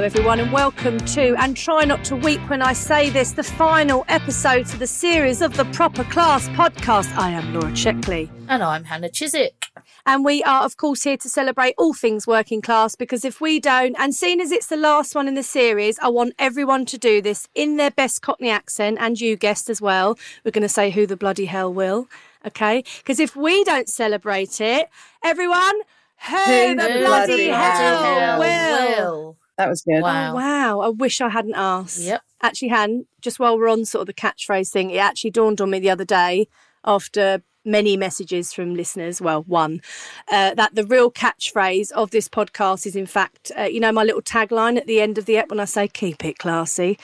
Hello, everyone, and welcome to, and try not to weep when I say this, the final episode to the series of the Proper Class podcast. I am Laura Checkley. And I'm Hannah Chiswick. And we are, of course, here to celebrate all things working class because if we don't, and seeing as it's the last one in the series, I want everyone to do this in their best Cockney accent, and you guessed as well. We're going to say who the bloody hell will, okay? Because if we don't celebrate it, everyone, who, Who the, the bloody, bloody hell, hell will? will? That was good. Wow. Oh, wow. I wish I hadn't asked. Yep. Actually, Han, just while we're on sort of the catchphrase thing, it actually dawned on me the other day after many messages from listeners, well, one, uh, that the real catchphrase of this podcast is, in fact, uh, you know, my little tagline at the end of the ep when I say, keep it classy.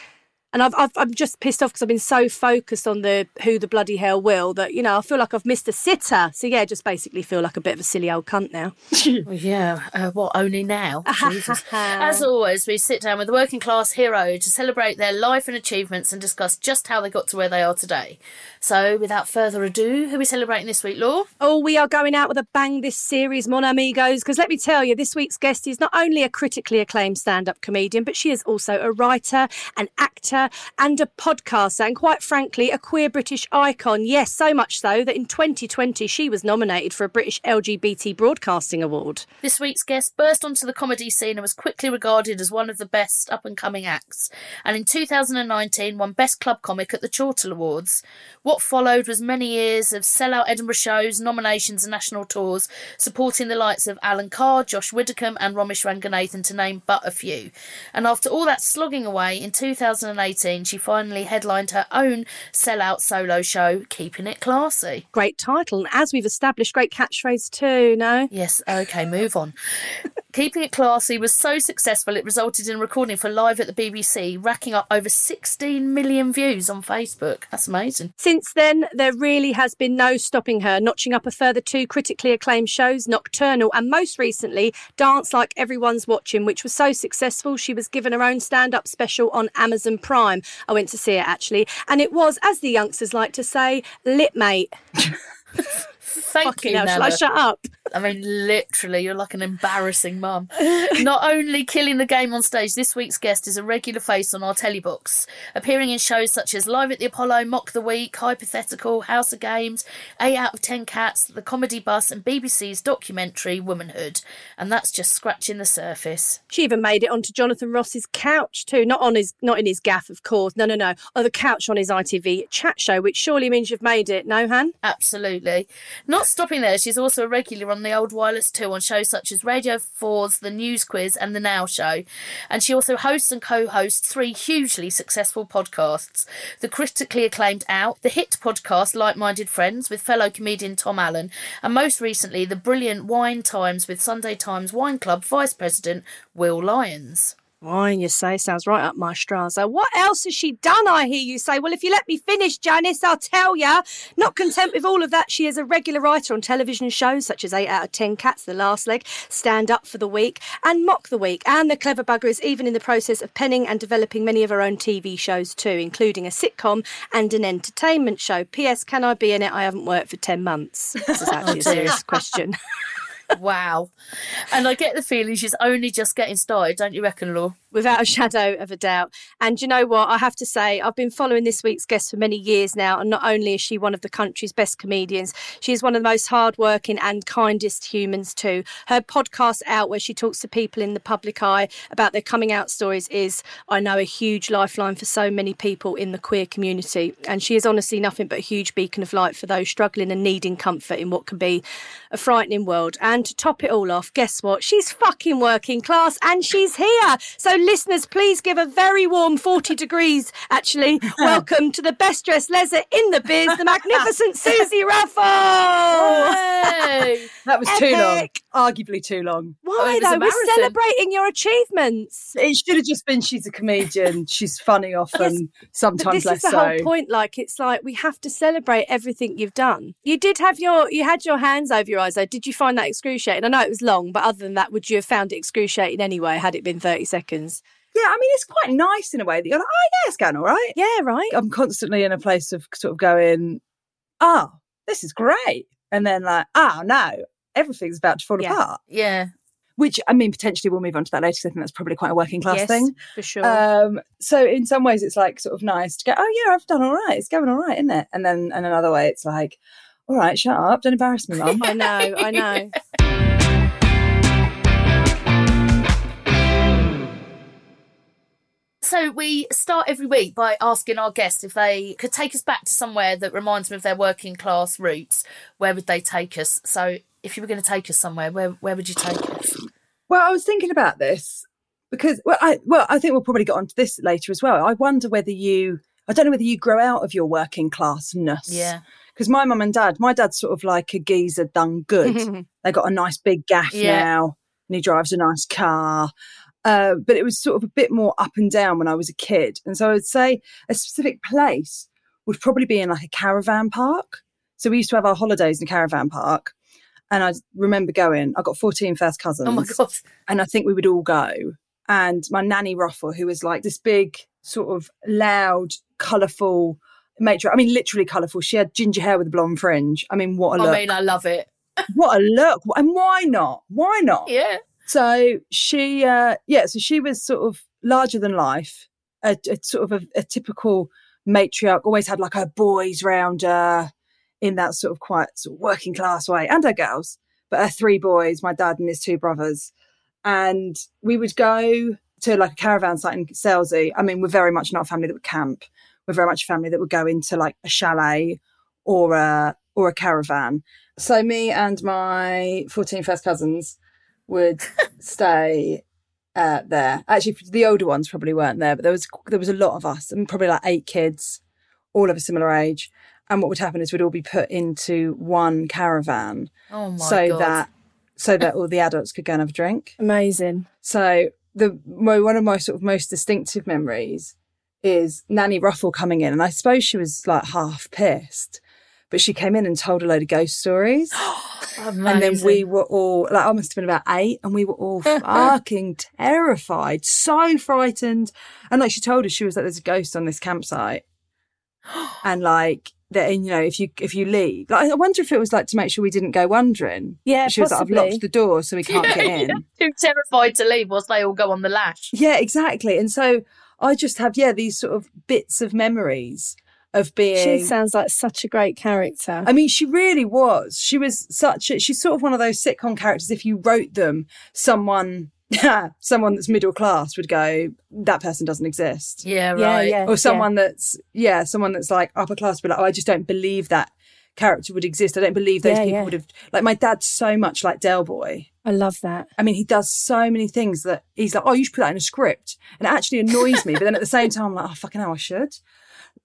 And I've, I've, I'm just pissed off because I've been so focused on the who the bloody hell will that, you know, I feel like I've missed a sitter. So, yeah, just basically feel like a bit of a silly old cunt now. Well, yeah, uh, what, only now? As always, we sit down with a working class hero to celebrate their life and achievements and discuss just how they got to where they are today. So, without further ado, who are we celebrating this week, Law? Oh, we are going out with a bang this series, Mon Amigos, because let me tell you, this week's guest is not only a critically acclaimed stand up comedian, but she is also a writer, an actor, and a podcaster, and quite frankly, a queer British icon. Yes, so much so that in 2020 she was nominated for a British LGBT Broadcasting Award. This week's guest burst onto the comedy scene and was quickly regarded as one of the best up and coming acts, and in 2019 won Best Club Comic at the Chortle Awards. What followed was many years of sellout Edinburgh shows, nominations, and national tours, supporting the likes of Alan Carr, Josh Widdicombe, and Romesh Ranganathan, to name but a few. And after all that slogging away, in 2018 she finally headlined her own sellout solo show, Keeping It Classy. Great title, and as we've established, great catchphrase too, no? Yes, okay, move on. Keeping It Classy was so successful it resulted in a recording for Live at the BBC, racking up over 16 million views on Facebook. That's amazing. Since then, there really has been no stopping her, notching up a further two critically acclaimed shows, Nocturnal and most recently, Dance Like Everyone's Watching, which was so successful she was given her own stand up special on Amazon Prime. I went to see it actually, and it was, as the youngsters like to say, lit, mate. Thank Fucking you, hell, shall I shut up? I mean, literally, you're like an embarrassing mum. Not only killing the game on stage, this week's guest is a regular face on our telly box, appearing in shows such as Live at the Apollo, Mock the Week, Hypothetical, House of Games, 8 out of 10 Cats, The Comedy Bus, and BBC's documentary Womanhood. And that's just scratching the surface. She even made it onto Jonathan Ross's couch too, not on his, not in his gaff, of course. No, no, no. Oh, the couch on his ITV chat show, which surely means you've made it. No, Han. Absolutely. Not stopping there, she's also a regular on the Old Wireless 2 on shows such as Radio 4's The News Quiz and The Now Show. And she also hosts and co hosts three hugely successful podcasts the critically acclaimed Out, the hit podcast Like Minded Friends with fellow comedian Tom Allen, and most recently the brilliant Wine Times with Sunday Times Wine Club Vice President Will Lyons. Wine, you say, sounds right up my Strasser. Uh, what else has she done, I hear you say? Well, if you let me finish, Janice, I'll tell ya. Not content with all of that, she is a regular writer on television shows such as 8 out of 10 Cats, The Last Leg, Stand Up for the Week, and Mock the Week. And the clever bugger is even in the process of penning and developing many of her own TV shows too, including a sitcom and an entertainment show. P.S. Can I be in it? I haven't worked for 10 months. This is oh, actually a serious question. wow. And I get the feeling she's only just getting started, don't you reckon, Law? without a shadow of a doubt. And you know what? I have to say, I've been following this week's guest for many years now. And not only is she one of the country's best comedians, she is one of the most hardworking and kindest humans too. Her podcast out where she talks to people in the public eye about their coming out stories is, I know, a huge lifeline for so many people in the queer community. And she is honestly nothing but a huge beacon of light for those struggling and needing comfort in what can be a frightening world. And to top it all off, guess what? She's fucking working class and she's here. So listeners, please give a very warm 40 degrees, actually, welcome to the best dressed leather in the biz, the magnificent Suzi Ruffell. Hey! That was too long. Arguably too long. Why though? We're celebrating your achievements. It should have just been she's a comedian. She's funny often, But sometimes this less is the so. whole point. Like it's like we have to celebrate everything you've done. You did have your you had your hands over your eyes though. Did you find that excruciating? I know it was long, but other than that, would you have found it excruciating anyway? Had it been thirty seconds? Yeah, I mean, it's quite nice in a way that you're like, oh, yeah, it's going all right. Yeah, right. I'm constantly in a place of sort of going, oh, this is great. And then like, oh, no, everything's about to fall Yeah. apart. Yeah. Which, I mean, potentially we'll move on to that later I think that's probably quite a working class yes, thing. for sure. Um, so in some ways it's like sort of nice to go, oh yeah, I've done all right. It's going all right, isn't it? And then in another way it's like, all right, shut up, don't embarrass me, mum. I know, I know. So we start every week by asking our guests if they could take us back to somewhere that reminds them of their working class roots. Where would they take us? So if you were going to take us somewhere, where where would you take us? Well, I was thinking about this because well, I well, I think we'll probably get onto this later as well. I wonder whether you, I don't know whether you grow out of your working classness. Yeah. Because my mum and dad, my dad's sort of like a geezer done good. they got a nice big gaff Yeah. now, and he drives a nice car. Uh, but it was sort of a bit more up and down when I was a kid, and so I would say a specific place would probably be in like a caravan park. So we used to have our holidays in a caravan park, and I remember going. I got 14 first cousins Oh my god. and I think we would all go. And my nanny Ruffell, who was like this big, sort of loud, colourful matron. I mean, literally colourful. She had ginger hair with a blonde fringe. I mean, what a look! I mean, I love it. what a look! And why not? Why not? Yeah. So she, uh, yeah, so she was sort of larger than life, a, a sort of a, a typical matriarch. Always had like her boys round her in that sort of quite sort of working class way, and her girls, but her three boys, my dad and his two brothers, and we would go to like a caravan site in Selsey. I mean, we're very much not a family that would camp. We're very much a family that would go into like a chalet or a or a caravan. So me and my 14 first cousins would stay uh, there. Actually, the older ones probably weren't there, but there was there was a lot of us, and probably like eight kids, all of a similar age. And what would happen is we'd all be put into one caravan, Oh my so god. that so that all the adults could go and have a drink. Amazing. So the my, one of my sort of most distinctive memories is Nanny Ruffell coming in, and I suppose she was like half pissed, but she came in and told a load of ghost stories. And then we were all like, I must have been about eight, and we were all fucking terrified, so frightened. And like she told us, she was like, "There's a ghost on this campsite," and like that, and you know, if you if you leave, like I wonder if it was like to make sure we didn't go wandering. Yeah, she was like, "I've locked the door, so we can't get in." Too terrified to leave whilst they all go on the lash. Yeah, exactly. And so I just have yeah these sort of bits of memories of being. She sounds like such a great character. I mean, she really was. She was such a, she's sort of one of those sitcom characters. If you wrote them, someone, someone that's middle class would go, that person doesn't exist. Yeah, yeah, right. yeah. Or someone that's, yeah, someone that's like upper class would be like, oh, I just don't believe that character would exist. I don't believe those Yeah, people yeah. would have, like, my dad's so much like Del Boy. I love that. I mean, he does so many things that he's like, oh, you should put that in a script. And it actually annoys me. But then at the same time, I'm like, oh, fucking hell, I should.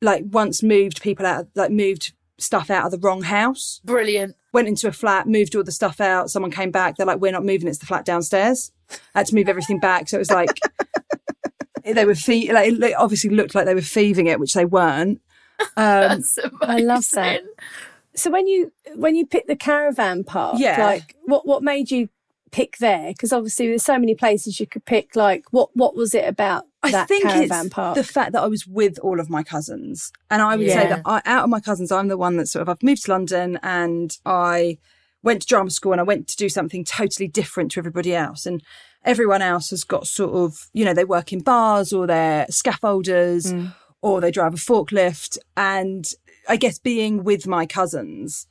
Like, once moved people out, like, moved stuff out of the wrong house, Brilliant. Went into a flat, moved all the stuff out. Someone came back. They're like, we're not moving. It's the flat downstairs. I had to move everything back. So it was like, they were fee- like, it obviously looked like they were thieving it, which they weren't. Um, That's I love that. So when you when you picked the caravan park, Yeah. like what what made you pick there? Because obviously there's so many places you could pick. Like what what was it about I think it's park? the fact that I was with all of my cousins, and I would say that I, out of my cousins, I'm the one that sort of I've moved to London and I went to drama school and I went to do something totally different to everybody else, and everyone else has got sort of you know they work in bars or they're scaffolders Mm. or they drive a forklift, and I guess being with my cousins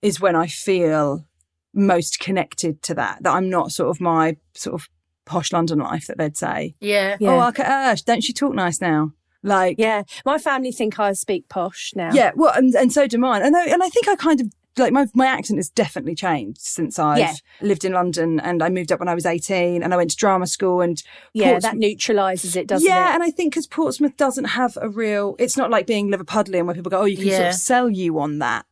is when I feel most connected to that. That I'm not sort of my sort of posh London life that they'd say. Yeah. Yeah. Oh, look at her. Don't she talk nice now? Like, yeah, yeah, my family think I speak posh now. Yeah, well, and, and so do mine. And I, and I think I kind of, like, my, my accent has definitely changed since I've Yeah. lived in London and I moved up when I was 18 and I went to drama school and yeah, Portsmouth- that neutralises it, doesn't it? yeah, it? and I think because Portsmouth doesn't have a real, it's not like being Liverpudlian where people go, oh, you can sort of sell you on that.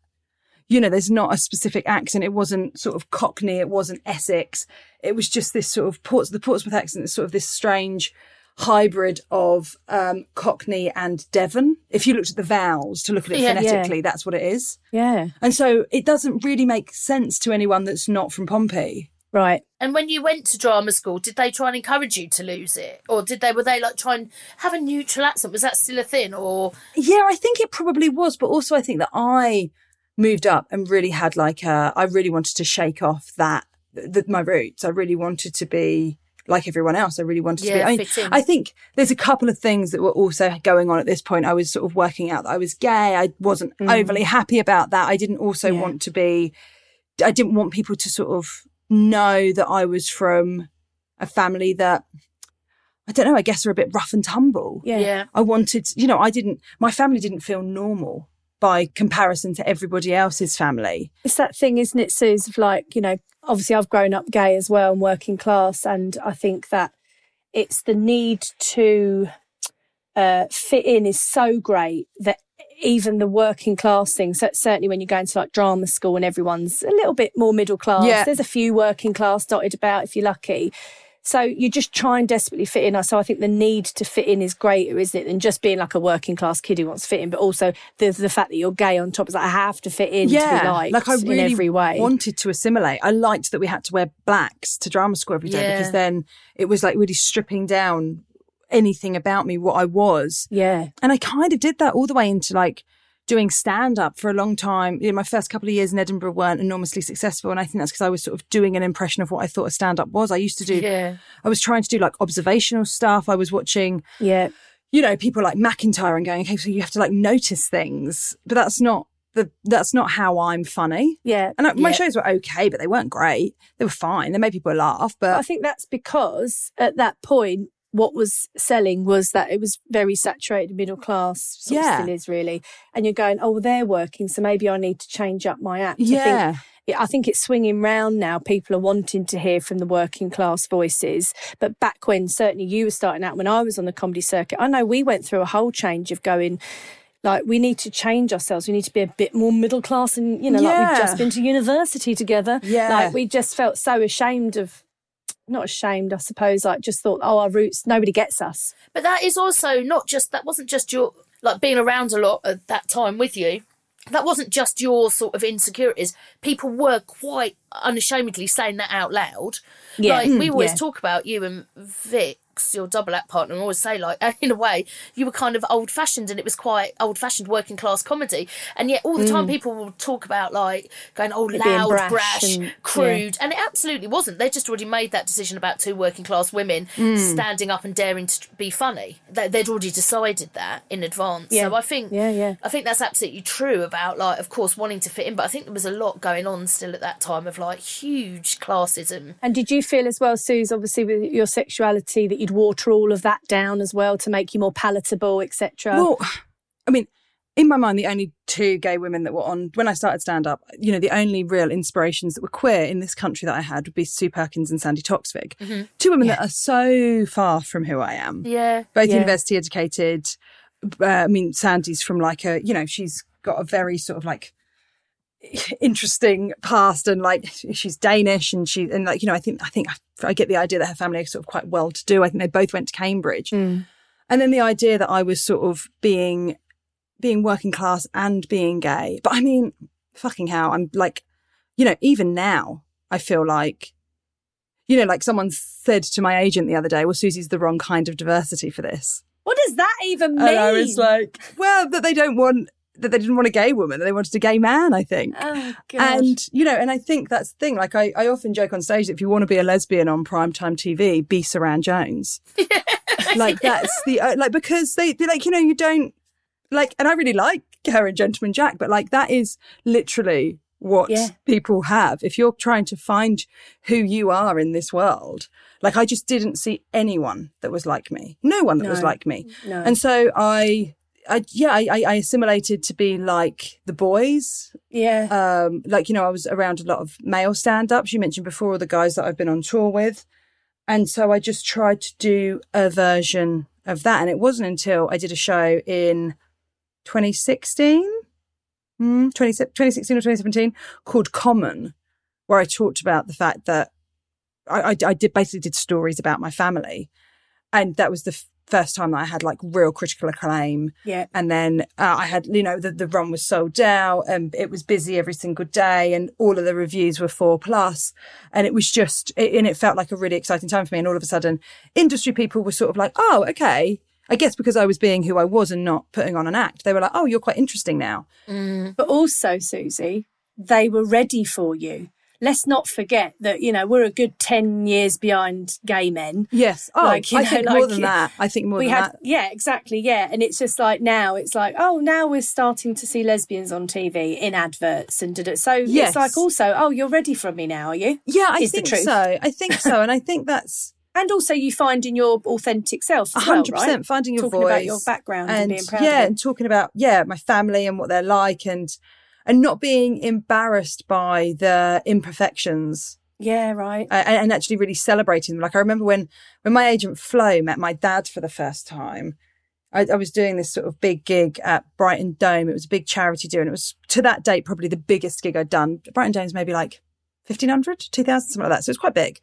You know, there's not a specific accent. It wasn't sort of Cockney. It wasn't Essex. It was just this sort of Ports, the Portsmouth accent is sort of this strange hybrid of um, Cockney and Devon. If you looked at the vowels to look at it Yeah. phonetically, that's what it is. yeah, And so it doesn't really make sense to anyone that's not from Pompey. right. And when you went to drama school, did they try and encourage you to lose it, or did they were they like try and have a neutral accent? Was that still a thing, or Yeah, I think it probably was, but also I think that I moved up and really had like a, I really wanted to shake off that, th- my roots. I really wanted to be like everyone else. I really wanted to be. I, mean. I think there's a couple of things that were also going on at this point. I was sort of working out that I was gay. I wasn't mm. overly happy about that. I didn't also Yeah. want to be, I didn't want people to sort of know that I was from a family that, I don't know, I guess are a bit rough and tumble. Yeah. I wanted, you know, I didn't, my family didn't feel normal by comparison to everybody else's family. It's that thing, isn't it, Suze, of like, you know, obviously I've grown up gay as well and working class. And I think that it's the need to uh, fit in is so great that even the working class thing, so certainly when you go into like drama school and everyone's a little bit more middle class, Yeah. there's a few working class dotted about if you're lucky. So you just try and desperately fit in. So I think the need to fit in is greater, isn't it, than just being like a working class kid who wants to fit in, but also the the fact that you're gay on top is like I have to fit in to be liked like I really in every way. wanted to assimilate. I liked that we had to wear blacks to drama school every day Yeah. because then it was like really stripping down anything about me, what I was. yeah, And I kind of did that all the way into like doing stand up for a long time. You know, my first couple of years in Edinburgh weren't enormously successful. And I think that's because I was sort of doing an impression of what I thought a stand up was. I used to do, yeah, I was trying to do like observational stuff. I was watching yeah, you know, people like McIntyre and going, okay, so you have to like notice things, but that's not the, that's not how I'm funny. yeah. And I, my Yeah. shows were okay, but they weren't great. They were fine. They made people laugh, But I think that's because at that point, what was selling was that it was very saturated middle class. Sort Yeah. of still is really. And you're going, oh, well, they're working, so maybe I need to change up my act. I yeah, think, I think it's swinging round now. People are wanting to hear from the working class voices. But back when certainly you were starting out, when I was on the comedy circuit, I know we went through a whole change of going. Like we need to change ourselves. We need to be a bit more middle class, and you know, like we've just been to university together. Yeah. like we just felt so ashamed of, not ashamed, I suppose. Like just thought, oh, our roots, nobody gets us. But that is also not just that wasn't just your like being around a lot at that time with you. That wasn't just your sort of insecurities. People were quite unashamedly saying that out loud. Yeah. Like we Mm, always yeah. talk about you and Your double act partner, and always say like in a way you were kind of old fashioned and it was quite old fashioned working class comedy. And yet all the time people will talk about like going oh Mm. It loud, brash brash, and- crude, and it absolutely wasn't. They just already made that decision about two working class women Mm. standing up and daring to be funny. They, they'd already decided that in advance. Yeah. So I think, Yeah, yeah. I think that's absolutely true about like, of course, wanting to fit in. But I think there was a lot going on still at that time of like huge classism. And did you feel as well, Suze, obviously with your sexuality, that you'd water all of that down as well to make you more palatable, etc.? well, I mean, in my mind, the only two gay women that were on when I started stand up, you know, the only real inspirations that were queer in this country that I had would be Sue Perkins and Sandi Toksvig. Two women that are so far from who I am. Yeah. both Yeah. university educated. Uh, I mean, Sandi's from like a, you know, she's got a very sort of like interesting past and like she's Danish and she, and like, you know, I think, I think I, I get the idea that her family are sort of quite well to do. I think they both went to Cambridge. Hmm. And then the idea that I was sort of being being working class and being gay. But I mean, fucking hell, I'm like, you know, even now I feel like you know, like someone said to my agent the other day, well, Suzi's the wrong kind of diversity for this. What does that even mean? And I was like, well, that they don't want, that they didn't want a gay woman, that they wanted a gay man, I think. oh, God. And, you know, and I think that's the thing. Like, I, I often joke on stage that if you want to be a lesbian on primetime TV, be Suranne Jones. like, that's the, uh, like, because they, they, like, you know, you don't, like, and I really like her and Gentleman Jack, but like, that is literally what Yeah. people have. If you're trying to find who you are in this world, like, I just didn't see anyone that was like me. No one that was like me. no. And so I, I, yeah, I, I- assimilated to be like the boys, yeah. um, like you know, I was around a lot of male stand-ups. You mentioned before the guys that I've been on tour with, and so I just tried to do a version of that. And it wasn't until I did a show in 2016, mm, 20, 2016 or 2017, called Common, where I talked about the fact that I, I, I did basically did stories about my family, and that was the first time that I had like real critical acclaim. yeah. And then uh, I had, you know, the, the run was sold out and it was busy every single day and all of the reviews were four plus. And it was just, it, and it felt like a really exciting time for me. And all of a sudden, industry people were sort of like, oh, okay. I guess because I was being who I was and not putting on an act, they were like, oh, you're quite interesting now. But also, Suzi, they were ready for you. Let's not forget that, you know, we're a good 10 years behind gay men. Yes. Oh, Like, I know, think more than that. I think more we than had, that. yeah, exactly. Yeah. And it's just like now it's like, oh, now we're starting to see lesbians on TV in adverts and did it. So Yes. it's like also, oh, you're ready for me now, are you? Yeah, I is think so. I think so. And I think that's And also you find in your authentic self as A hundred well, percent right? finding your Talking voice about your background and, being proud yeah of it. and talking about yeah my family and what they're like and and not being embarrassed by the imperfections Yeah, right. uh, and, and actually really celebrating them like i remember when when my agent flo met my dad for the first time I, I was doing this sort of big gig at Brighton Dome. It was a big charity do, and it was to that date probably the biggest gig I'd done. Brighton Dome's maybe like 1500, 2000, something like that. So it's quite big.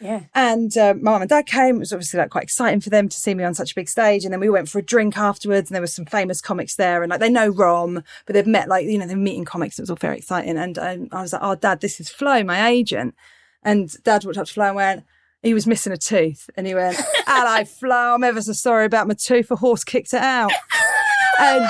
Yeah. And uh, my mum and dad came. It was obviously like quite exciting for them to see me on such a big stage. And then we went for a drink afterwards, and there was some famous comics there. And like they know Rom, but they've met like you know they're meeting comics. It was all very exciting. And um, I was like, "Oh, dad, this is Flo, my agent." And dad walked up to Flo and went. He was missing a tooth, and he went, "Hello, Flo. I'm ever so sorry about my tooth. A horse kicked it out." And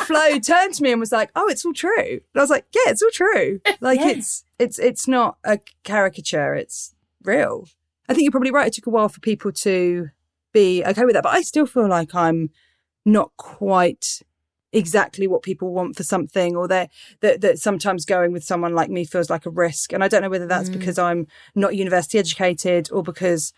Flo turned to me and was like, "Oh, it's all true." And I was like, "Yeah, it's all true. Like Yeah. it's it's it's not a caricature. It's real." I think you're probably right. It took a while for people to be okay with that, but I still feel like I'm not quite exactly what people want for something, or that that that sometimes going with someone like me feels like a risk. And I don't know whether that's mm. because I'm not university educated or because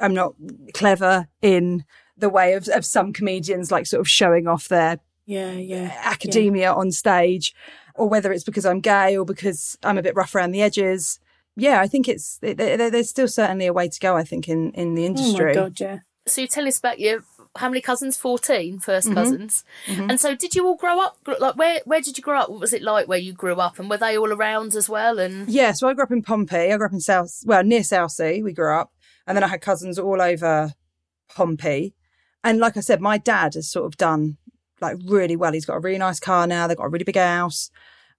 I'm not clever in the way of, of some comedians like sort of showing off their Yeah, yeah. academia on stage, or whether it's because I'm gay or because I'm a bit rough around the edges. Yeah, I think it's there, there- there's still certainly a way to go. I think in in the industry. Oh my god, yeah. So you tell us about your how many cousins? 14 1st Mm-hmm. cousins. And so did you all grow up? Like where where did you grow up? What was it like where you grew up? And were they all around as well? And Yeah, so I grew up in Pompey. I grew up in South, well, near Southsea. We grew up, and then I had cousins all over Pompey. And like I said, my dad has sort of done like really well. He's got a really nice car now. They've got a really big house,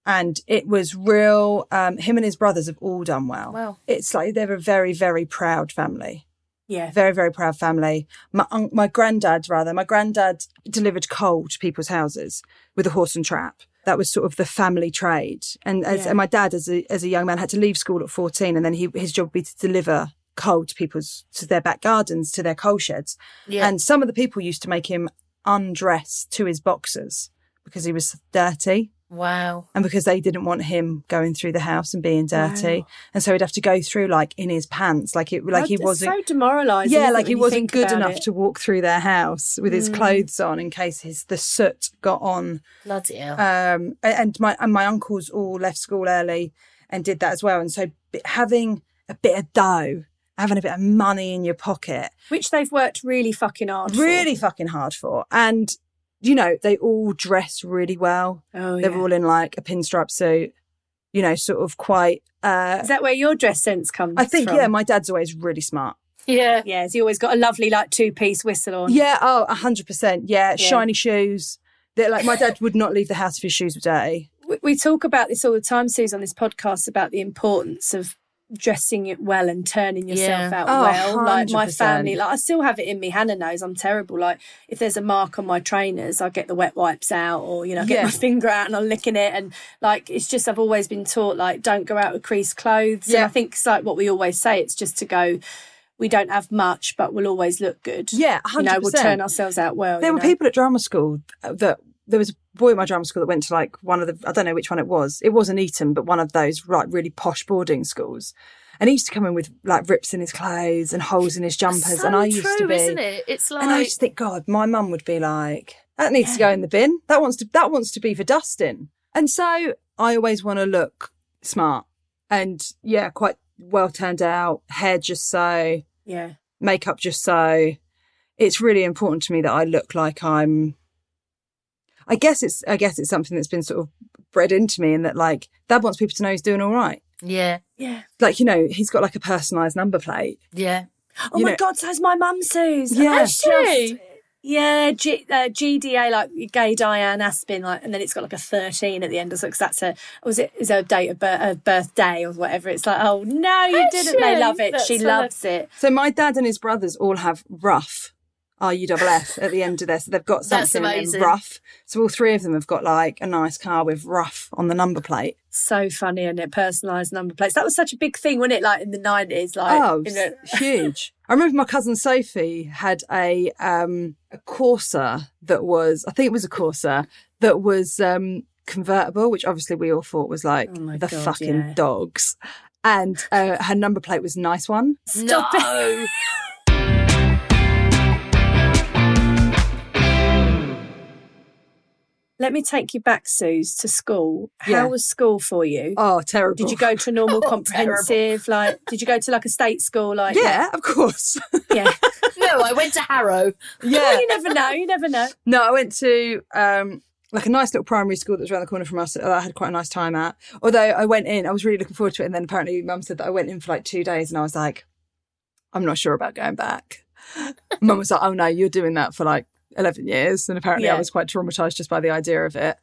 and it was real. Um, him and his brothers have all done well. Wow. It's like they're a very, very proud family. Yeah. Very, very proud family. My un- my granddad, rather, my granddad delivered coal to people's houses with a horse and trap. That was sort of the family trade. And as Yeah. and my dad, as a as a young man, had to leave school at fourteen, and then he his job would be to deliver coal to people's to their back gardens, to their coal sheds. yeah. And some of the people used to make him undress to his boxers because he was dirty wow. and because they didn't want him going through the house and being dirty. Wow. And so he'd have to go through like in his pants, like it like he wasn't so demoralising. yeah, like he wasn't good enough it? Mm. to walk through their house with his clothes on in case his the soot got on. Bloody hell. Um, and my and my uncles all left school early and did that as well. And so having a bit of dough, having a bit of money in your pocket, Which they've worked really fucking hard for. really fucking hard for. And you know, they all dress really well. Oh, They're yeah. all in like a pinstripe suit. You know, sort of quite. Uh, Is that where your dress sense comes I think from? yeah, my dad's always really smart. Yeah. Yeah, has he always got a lovely like two piece whistle on? Yeah, Oh, 100%. Yeah, shiny shoes. They're like my dad would not leave the house if his shoes were dirty. We, we talk about this all the time, Suze, on this podcast about the importance of dressing it well and turning yourself Yeah. out Oh, well. Like my family, like I still have it in me. Hannah knows I'm terrible. Like if there's a mark on my trainers, I get the wet wipes out or, you know, get Yeah. my finger out and I'm licking it. And like it's just I've always been taught like don't go out with creased clothes. And Yeah. I think it's like what we always say, it's just to go we don't have much, but we'll always look good. Yeah, You know, we'll turn ourselves out well. There were know? people at drama school that there was a boy at my drama school that went to like one of the I don't know which one it was. It wasn't Eton, but one of those like really posh boarding schools. And he used to come in with like rips in his clothes and holes in his jumpers. so and I used true, to be isn't it? It's like And I just think, God, my mum would be like, that needs to go in the bin. That wants to that wants to be for dusting. And so I always want to look smart and yeah, quite well turned out, hair just so, Yeah. makeup just so. It's really important to me that I look like I'm I guess it's I guess it's something that's been sort of bred into me and that like dad wants people to know he's doing all right. yeah, Yeah. Like, you know, he's got like a personalised number plate. yeah. Oh You my know- God, so's my mum, Suze. Yeah. That's just- Yeah, G, uh, GDA, like gay Diane Aspin, like, and then it's got like a 13 at the end, of it, because that's a, was it, is a date of birth, uh, birthday or whatever. It's like, oh no, you didn't. They love it. that's She what loves it. So my dad and his brothers all have rough R U F F at the end of this. So they've got something in amazing. rough. So all three of them have got like a nice car with rough on the number plate. So funny, and it personalised number plates. That was such a big thing, wasn't it? Like in the 90s, like, oh, you know, huge. I remember my cousin Sophie had a um a Corsa that was I think it was a Corsa that was um convertible, which obviously we all thought was like Oh the God, fucking yeah. dogs. And uh, her number plate was a nice one. Stop no. Let me take you back, Suze, to school. How Yeah. was school for you? Oh, terrible. Did you go to a normal Oh, comprehensive? Like, did you go to like a state school? Like, Yeah, of course. yeah. no, I went to Harrow. yeah. you never know. You never know. No, I went to um, like a nice little primary school that was around the corner from us that I had quite a nice time at. Although I went in, I was really looking forward to it. And then apparently mum said that I went in for like two days and I was like, I'm not sure about going back. mum was like, oh no, you're doing that for like 11 years. And apparently I was quite traumatized just by the idea of it.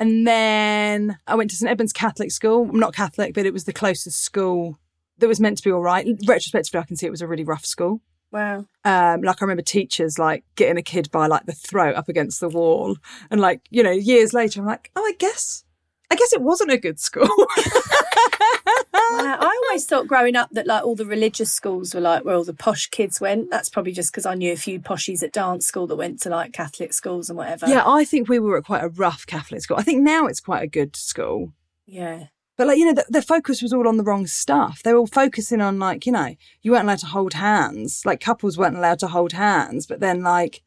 and then I went to St. Edmund's Catholic school. I'm not Catholic, but it was the closest school that was meant to be all right. Retrospectively, I can see it was a really rough school Wow. um, like I remember teachers like getting a kid by like the throat up against the wall, and like you know, years later, I'm like, oh, I guess, I guess it wasn't a good school. Wow. I always thought growing up that like all the religious schools were like where all the posh kids went. That's probably just because I knew a few poshies at dance school that went to like Catholic schools and whatever. yeah, I think we were at quite a rough Catholic school. I think now it's quite a good school. Yeah. But like you know, the, the focus was all on the wrong stuff. They were all focusing on like you know, you weren't allowed to hold hands. Like couples weren't allowed to hold hands. But then like,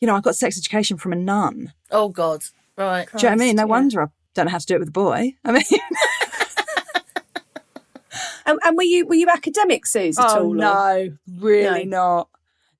you know, I got sex education from a nun. Oh God. Right. Do you know what I mean? No yeah. wonder I don't know how to do it with a boy. I mean, And, and were you were you academic, Suze, at oh all? no, really not.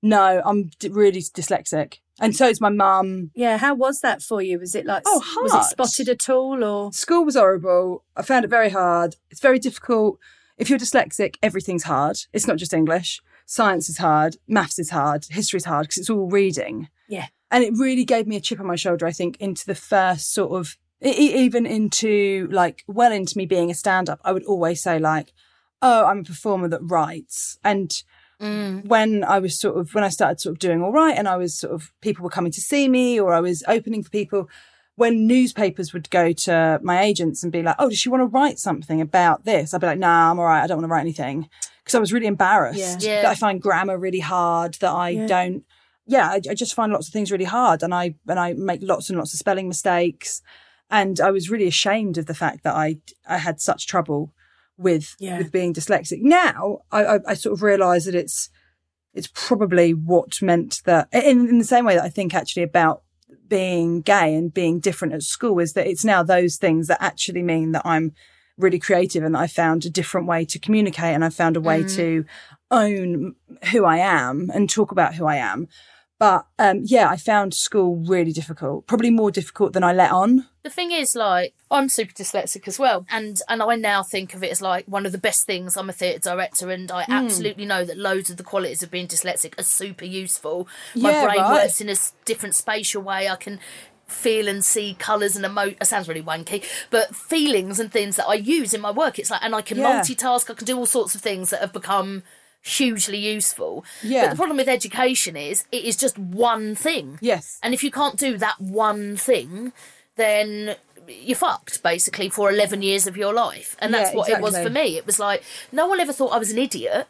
No, I'm d- really dyslexic, and so is my mum. Yeah. How was that for you? Was it like Oh, was it spotted at all or? School was horrible. I found it very hard. It's very difficult. If you're dyslexic, everything's hard. It's not just English. Science is hard. Maths is hard. History is hard because it's all reading. Yeah. And it really gave me a chip on my shoulder, I think, into the first sort of, even into like, well into me being a stand up. I would always say, like, oh, I'm a performer that writes. And Mm. when I was sort of, when I started sort of doing all right and I was sort of, people were coming to see me or I was opening for people, when newspapers would go to my agents and be like, oh, does she want to write something about this? I'd be like, nah, I'm all right. I don't want to write anything. Because I was really embarrassed Yeah. Yeah. that I find grammar really hard, that I Yeah. don't, yeah, I, I just find lots of things really hard and I, and I make lots and lots of spelling mistakes. And I was really ashamed of the fact that I, I had such trouble with, Yeah. with being dyslexic. Now I, I, I sort of realize that it's, it's probably what meant that in, in the same way that I think actually about being gay and being different at school is that it's now those things that actually mean that I'm really creative and that I found a different way to communicate and I found a way mm. to own who I am and talk about who I am. But um, yeah, I found school really difficult, probably more difficult than I let on. The thing is, like, I'm super dyslexic as well, and and I now think of it as like one of the best things. I'm a theatre director, and I absolutely know that loads of the qualities of being dyslexic are super useful. My Yeah, brain right. works in a different spatial way. I can feel and see colours and emo it sounds really wanky but feelings and things that i use in my work it's like and i can Yeah. multitask i can do all sorts of things that have become hugely useful Yeah. but the problem with education is it is just one thing Yes. and if you can't do that one thing, then you're fucked basically for 11 years of your life. And that's Yeah, what it was for me. It was like, no one ever thought I was an idiot.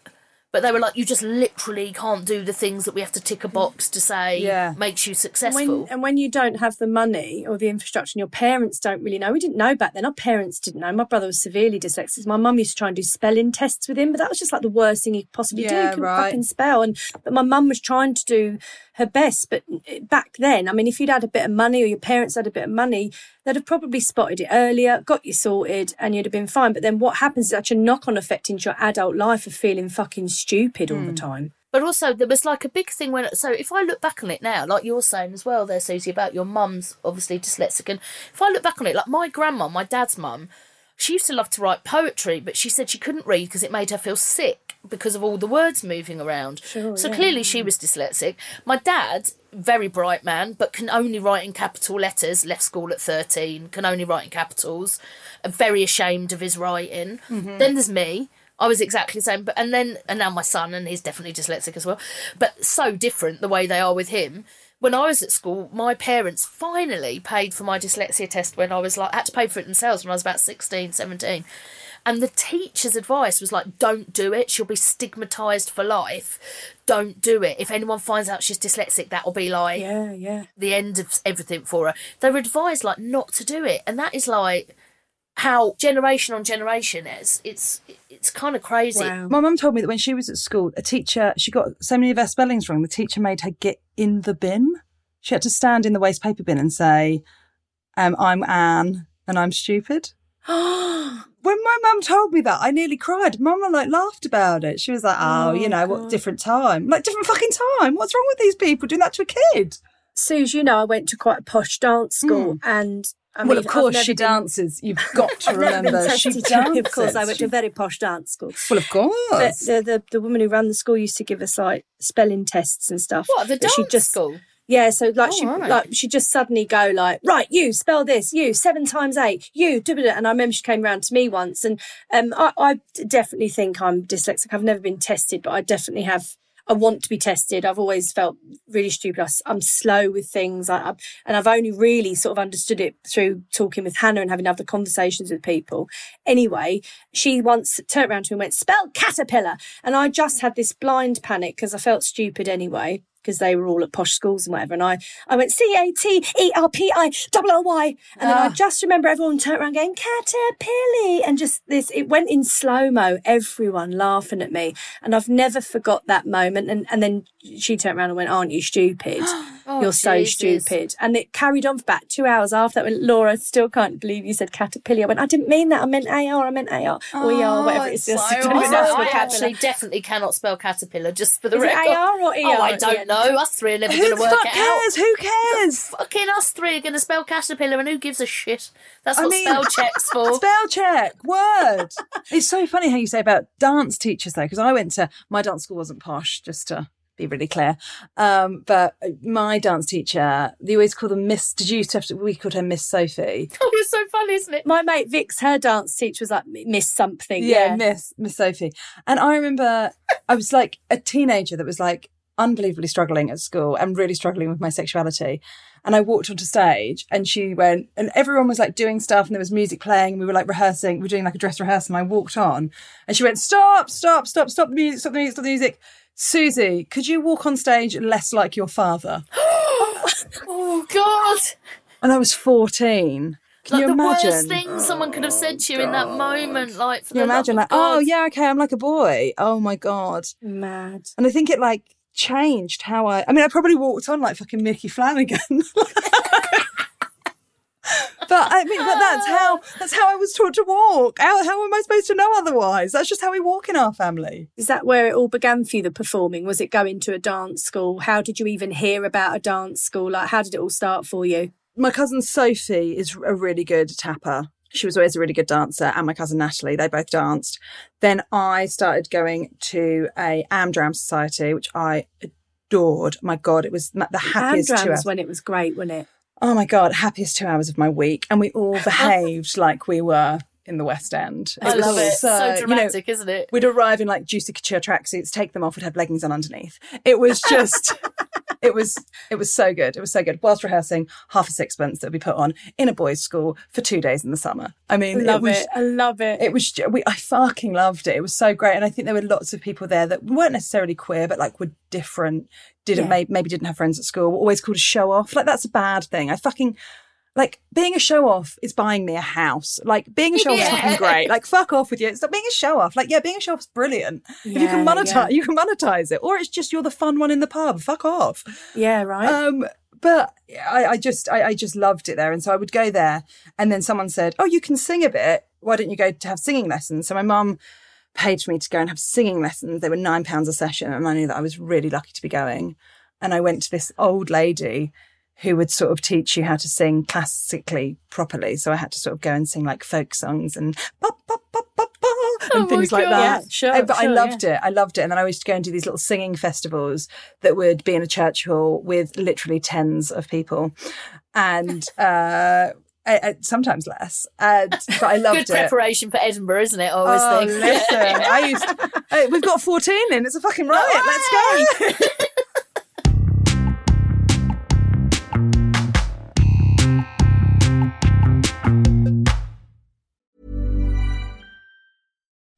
But they were like, you just literally can't do the things that we have to tick a box to say Yeah. makes you successful. and when you don't have the money or the infrastructure, and your parents don't really know. We didn't know back then. Our parents didn't know. My brother was severely dyslexic. My mum used to try and do spelling tests with him, but that was just like the worst thing you could possibly do. Yeah, He couldn't right. fucking spell. And but my mum was trying to do her best. But eh, back then, I mean, if you'd had a bit of money or your parents had a bit of money, they'd have probably spotted it earlier, got you sorted, and you'd have been fine. But then what happens is such a knock-on effect into your adult life of feeling fucking stupid all the hmm. time. But also, there was like a big thing when. So, if I look back on it now, like you're saying as well, there, Suzi, about your mum's obviously dyslexic, and if I look back on it, like my grandma, my dad's mum, she used to love to write poetry, but she said she couldn't read because it made her feel sick because of all the words moving around. so clearly, she was dyslexic. My dad, very bright man, but can only write in capital letters. Left school at thirteen, can only write in capitals. Very ashamed of his writing. Mm-hmm. Then there's me. I was exactly the same, but and then and now my son, and he's definitely dyslexic as well. But so different the way they are with him. When I was at school, my parents finally paid for my dyslexia test when I was like, had to pay for it themselves when I was about 16, 17. And the teacher's advice was like, don't do it. She'll be stigmatized for life. Don't do it. If anyone finds out she's dyslexic, that'll be like Yeah, yeah. the end of everything for her. They were advised like not to do it, and that is like how generation on generation is. It's it's kind of crazy. Wow. My mum told me that when she was at school, a teacher, she got so many of her spellings wrong, the teacher made her get in the bin. She had to stand in the waste paper bin and say, um, I'm Anne and I'm stupid. When my mum told me that, I nearly cried. Mum like laughed about it. She was like, "Oh, oh you know, what different time? Like different fucking time. What's wrong with these people doing that to a kid?" Suze, you know, I went to quite a posh dance hmm. school, and I mean, well, of course she been- dances. You've got to I've never been remember she dances. Of course, I went to a very posh dance school. well, of But course. the, the the woman who ran the school used to give us like spelling tests and stuff. What the dance just, school? Yeah, so like Oh, she right. like she just suddenly go like right, you spell this, you seven times eight, you da, da. and I remember she came round to me once, and um, I, I definitely think I'm dyslexic. I've never been tested, but I definitely have. I want to be tested. I've always felt really stupid. I, am slow with things, I, I, and I've only really sort of understood it through talking with Hannah and having other conversations with people. Anyway, she once turned around to me and went, "Spell caterpillar," and I just had this blind panic because I felt stupid anyway because they were all at posh schools and whatever. And I, I went C A T E R P I double L Y, and then I ah. just remember everyone turned around going caterpillar, and just this. It went in slow mo. Everyone laughing at me, and I've never forgot that moment. And and then she turned around and went, "Aren't you stupid? You're so Oh, Jesus. stupid." And it carried on for about two hours after that. When Laura still can't believe you said caterpillar. I went, "I didn't mean that. I meant AR. I meant A R or E R, whatever it's just. so I know I, how to I spell actually definitely cannot spell caterpillar. Just for the Is it record. AR or ER Oh, I don't know. Us three are never going to work fuck it out. cares? Who cares? Fucking us three are going to spell caterpillar, and who gives a shit? That's I what mean- spell check's for. Spell check, word. it's so funny how you say about dance teachers though, because I went to my dance school wasn't posh, just to be really clear. Um, but my dance teacher, they always call them Miss. Did you used to have to? We called her Miss Sophie. oh, it's so funny, isn't it? My mate Vix, her dance teacher was like Miss something. Yeah, Yeah, Miss Miss Sophie. And I remember I was like a teenager that was like unbelievably struggling at school and really struggling with my sexuality. And I walked onto stage and she went, and everyone was like doing stuff and there was music playing and we were like rehearsing, we were doing like a dress rehearsal and I walked on and she went, stop, stop, stop, stop the music, stop the music, stop the music. Suzi, could you walk on stage less like your father? Oh God! And I was 14. Can Like you the imagine? worst thing someone could have said to you in that moment, like for Can you the imagine love like, oh, God. oh yeah, okay, I'm like a boy. Oh my God. mad. And I think it like changed how I. I mean, I probably walked on like fucking Micky Flanagan. but I mean, but that's how that's how I was taught to walk. How how am I supposed to know otherwise? That's just how we walk in our family. Is that where it all began for you, the performing? Was it going to a dance school? How did you even hear about a dance school? Like, how did it all start for you? My cousin Sophie is a really good tapper. She was always a really good dancer, and my cousin Natalie, they both danced. Then I started going to a Amdram Society, which I adored. My God, it was the happiest two Amdram was when it was great, wasn't it? Oh my God, happiest two hours of my week. And we all behaved like we were in the West End. I was love it. So, you know, dramatic, isn't it? We'd arrive in like juicy couture tracksuits, take them off, we'd have leggings on underneath. It was just, it was, it was so good. It was so good. Whilst rehearsing, half a sixpence that would be put on in a boys' school for two days in the summer. I mean, love it was, it. I love it. it was, we, I fucking loved it. It was so great. And I think there were lots of people there that weren't necessarily queer, but like were different, didn't, Yeah. maybe, maybe didn't have friends at school, were always called a show off. Like that's a bad thing. I fucking, like being a show off is buying me a house. Like being a show off is fucking great. Like fuck off with you. Stop being a show off. Like yeah, being a show off is brilliant. if you can monetize, yeah. you can monetize it, or it's just you're the fun one in the pub. Fuck off. yeah, right. Um, but I, I just, I, I just loved it there, and so I would go there, and then someone said, "Oh, you can sing a bit. Why don't you go to have singing lessons?" So my mum paid for me to go and have singing lessons. They were nine pounds a session, and I knew that I was really lucky to be going. And I went to this old lady who would sort of teach you how to sing classically properly. So I had to sort of go and sing like folk songs and ba, ba, ba, ba, and Oh things like that. Yeah, sure, Uh, But I sure, loved it. I loved it. And then I used to go and do these little singing festivals that would be in a church hall with literally tens of people. And, uh, I- I- sometimes less. And, but I loved Good it. preparation for Edinburgh, isn't it? I always Oh, think. listen, I used. Hey, we've got fourteen in. It's a fucking riot. Let's go.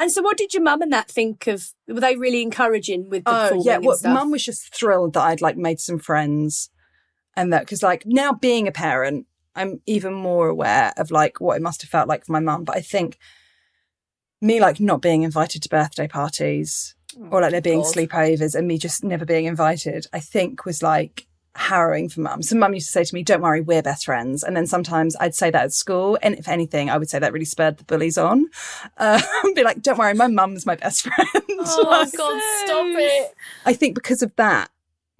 And so, what did your mum and that think of? Were they really encouraging with the Oh yeah, well, mum was just thrilled that I'd like made some friends, and that because like now being a parent, I'm even more aware of like what it must have felt like for my mum. But I think me like not being invited to birthday parties oh, or like there being God. sleepovers and me just never being invited, I think was like harrowing for mum. So mum used to say to me, "Don't worry, we're best friends." And then sometimes I'd say that at school, and if anything, I would say that really spurred the bullies on. Uh, be like, "Don't worry, my mum's my best friend." Oh, God, stop it. I think because of that,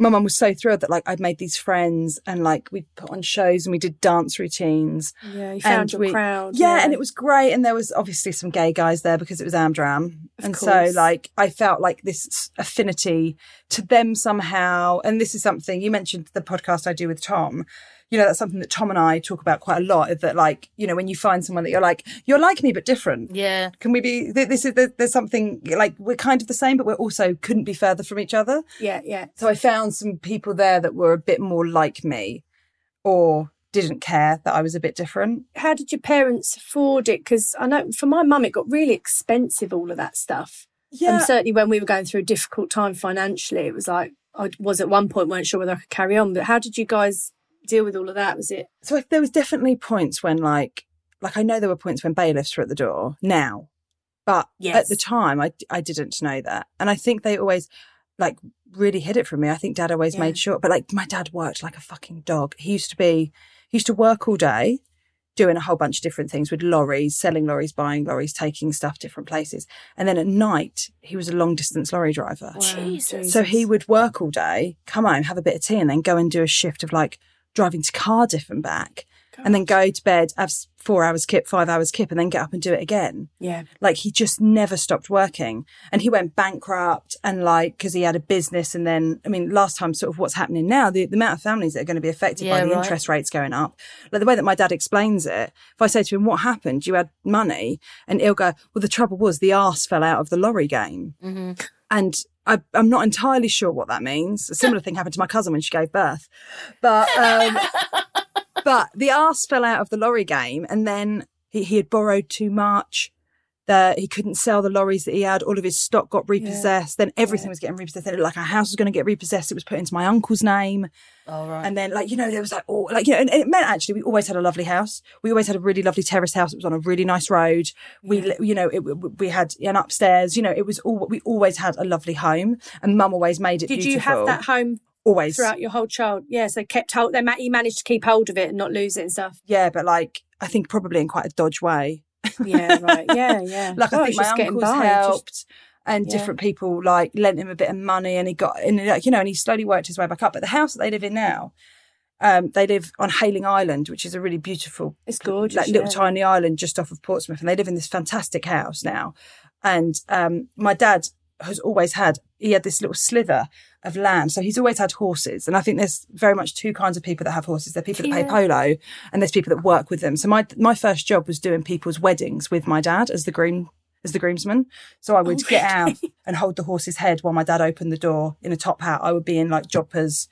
my mum was so thrilled that like I'd made these friends and like we put on shows and we did dance routines. Yeah, you found and your we- crowd. Yeah, and it was great. And there was obviously some gay guys there because it was Amdram. and so like I felt like this affinity to them somehow. And this is something you mentioned the podcast I do with Tom. You know, that's something that Tom and I talk about quite a lot. That like, you know, when you find someone that you're like, you're like me but different. Yeah. Can we be? This is there's something like we're kind of the same, but we're also couldn't be further from each other. Yeah, yeah. So I found some people there that were a bit more like me, or didn't care that I was a bit different. How did your parents afford it? Because I know for my mum, it got really expensive, all of that stuff. Yeah. And certainly when we were going through a difficult time financially, it was like, I was at one point, weren't sure whether I could carry on. But how did you guys deal with all of that? Was it? So if there was definitely points when like like I know there were points when bailiffs were at the door now, but Yes. at the time I I didn't know that, and I think they always like really hid it from me. I think Dad always Yeah. made sure, but like my dad worked like a fucking dog. He used to be he used to work all day. Doing a whole bunch of different things with lorries, selling lorries, buying lorries, taking stuff different places. And then at night, he was a long distance lorry driver. Jesus. So he would work all day, come home, have a bit of tea, and then go and do a shift of like driving to Cardiff and back, and then go to bed, have four hours kip, five hours kip, and then get up and do it again. Yeah. Like he just never stopped working, and he went bankrupt, and like because he had a business, and then I mean, last time, sort of what's happening now, the, the amount of families that are going to be affected by the right. interest rates going up, like the way that my dad explains it. If I say to him, "What happened? You had money," and he'll go, "Well, the trouble was the arse fell out of the lorry game." Mm-hmm. And I, I'm not entirely sure what that means. A similar thing happened to my cousin when she gave birth. But um, but the ass fell out of the lorry game, and then he, he had borrowed too much. That he couldn't sell the lorries that he had. All of his stock got repossessed. Then everything was getting repossessed. Then like our house was going to get repossessed. It was put into my uncle's name. All right. And then, like, you know, there was like, oh, like, you know, and, and it meant actually we always had a lovely house. We always had a really lovely terrace house. It was on a really nice road. We, li- you know, it, we had an upstairs, you know, it was all, we always had a lovely home and mum always made it Did beautiful. you have that home Always. throughout your whole child? Yeah, so kept hold. They you managed to keep hold of it and not lose it and stuff. Yeah, but like, I think probably in quite a dodge way. Yeah, right. Yeah, yeah. like, I Gosh, think my uncles by, just- helped. And Yeah. different people like lent him a bit of money, and he got, and like you know, and he slowly worked his way back up. But the house that they live in now, um, they live on Hayling Island, which is a really beautiful It's gorgeous. like little yeah. tiny island just off of Portsmouth, and they live in this fantastic house now. And um, my dad has always had he had this little slither of land, so he's always had horses. And I think there's very much two kinds of people that have horses. There are people that play polo, and there's people that work with them. So my my first job was doing people's weddings with my dad as the groom. As the groomsman, so I would get out and hold the horse's head while my dad opened the door in a top hat. I would be in like jodhpurs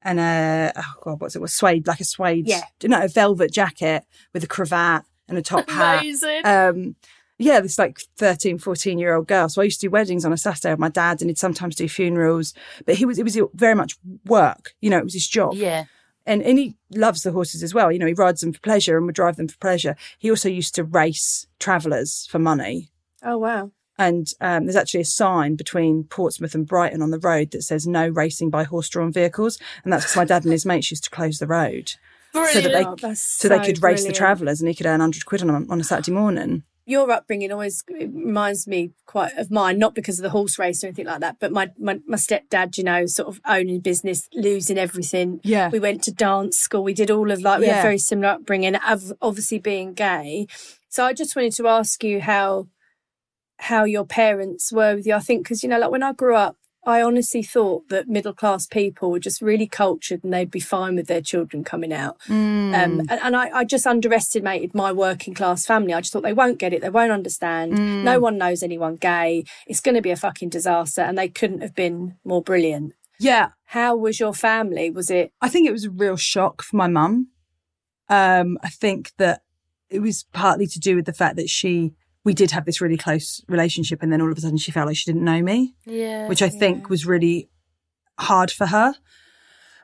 and a oh god, what's it? Was suede like a suede, Yeah. no, a velvet jacket with a cravat and a top hat. Amazing. Um, yeah, this like 13, 14 year old girl. So I used to do weddings on a Saturday with my dad and he'd sometimes do funerals. But he was, it was very much work. You know, it was his job. yeah. And, and he loves the horses as well. You know, he rides them for pleasure and would drive them for pleasure. He also used to race travellers for money. Oh wow. And um, there's actually a sign between Portsmouth and Brighton on the road that says no racing by horse-drawn vehicles, and that's because my dad and his mates used to close the road so that they Oh, that's so they so could race the travellers and he could earn hundred quid on on a Saturday morning. Your upbringing always reminds me quite of mine, not because of the horse race or anything like that, but my, my, my stepdad, you know, sort of owning business, losing everything. Yeah. We went to dance school. We did all of like, we Yeah. had very similar upbringing, of obviously being gay. So I just wanted to ask you how, how your parents were with you. I think, because, you know, like when I grew up, I honestly thought that middle class people were just really cultured and they'd be fine with their children coming out. Um, and, and I, I just underestimated my working class family. I just thought they won't get it, they won't understand. No one knows anyone gay. It's going to be a fucking disaster, and they couldn't have been more brilliant. Yeah, How was your family? Was it? I think it was a real shock for my mum. Um, I think that it was partly to do with the fact that she, we did have this really close relationship, and then all of a sudden she felt like she didn't know me, Yeah. which I think was really hard for her.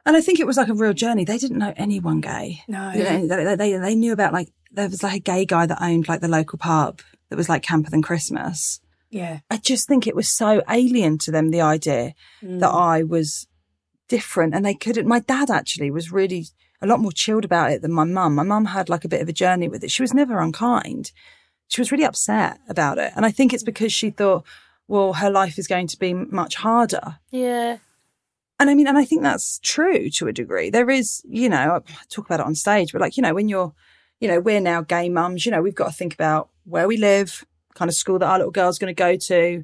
And I think it was like a real journey. They didn't know anyone gay. No. They, they, they, they knew about like, there was like a gay guy that owned like the local pub that was like Camper Than Christmas. Yeah. I just think it was so alien to them, the idea Mm. that I was different and they couldn't. My dad actually was really a lot more chilled about it than my mum. My mum had like a bit of a journey with it. She was never unkind. She was really upset about it. And I think it's mm. because she thought, well, her life is going to be much harder. Yeah. and I mean, and I think that's true to a degree. There is, you know, I talk about it on stage, but like, you know, when you're, you know, we're now gay mums, you know, we've got to think about where we live, kind of school that our little girl's going to go to.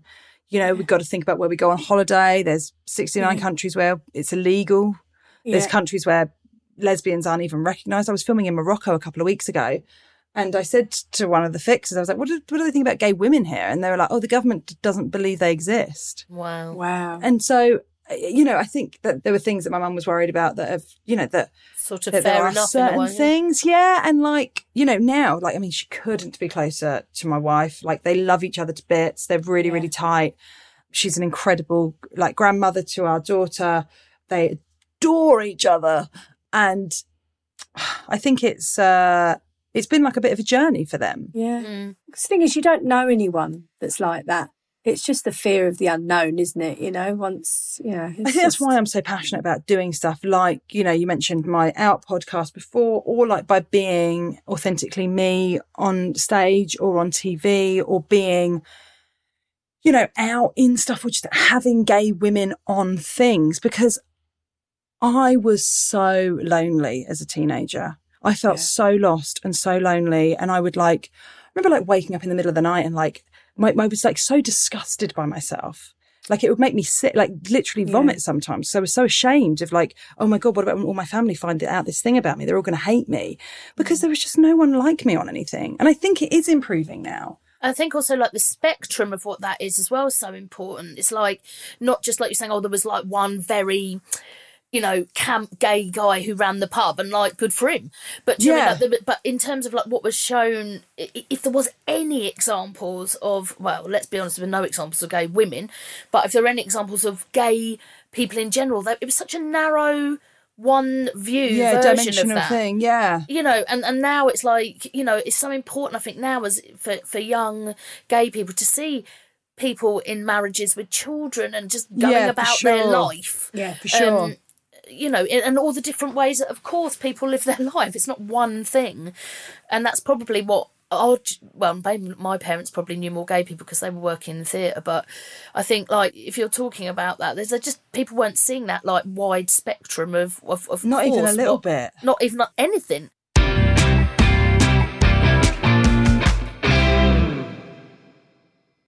You know, we've got to think about where we go on holiday. There's 69 Yeah. countries where it's illegal. There's countries where lesbians aren't even recognized. I was filming in Morocco a couple of weeks ago. And I said to one of the fixers, I was like, what do, what do they think about gay women here? And they were like, oh, the government doesn't believe they exist. Wow. Wow. And so, uh, you know, I think that there were things that my mum was worried about that have, you know, that Sort of that there are enough in a certain way. things, yeah. And like, you know, now, like, I mean, she couldn't be closer to my wife. Like, they love each other to bits. They're really, really tight. She's an incredible, like, grandmother to our daughter. They adore each other, and I think it's uh it's been like a bit of a journey for them. Yeah. Mm. 'Cause the thing is, you don't know anyone that's like that. It's just the fear of the unknown, isn't it? You know, once, you know. I think that's why I'm so passionate about doing stuff like, you know, you mentioned my Out podcast before, or like by being authentically me on stage or on TV or being, you know, out in stuff or just having gay women on things because I was so lonely as a teenager. I felt so lost and so lonely. And I would like, I remember like waking up in the middle of the night and like, my, I was like so disgusted by myself. Like it would make me sick, like literally vomit sometimes. So I was so ashamed of like, oh my God, what about when all my family find out this thing about me? They're all going to hate me because mm. there was just no one like me on anything. And I think it is improving now. I think also like the spectrum of what that is as well is so important. It's like not just like you're saying, oh, there was like one very, you know, camp gay guy who ran the pub and like good for him. But do you know mean? Yeah. Like, the- but in terms of like what was shown, if there was any examples of, well, let's be honest, there were no examples of gay women, but if there were any examples of gay people in general, that it was such a narrow one view Yeah, version of that thing. Yeah. you know and and now it's like you know it's so important i think now as for for young gay people to see people in marriages with children and just going Yeah, about their life Yeah, for sure. Um, you know and all the different ways that of course people live their life. It's not one thing. And that's probably what our well maybe my parents probably knew more gay people because they were working in theatre. But i think like if you're talking about that there's just people weren't seeing that like wide spectrum of of, of Not even a little not- bit. not even not anything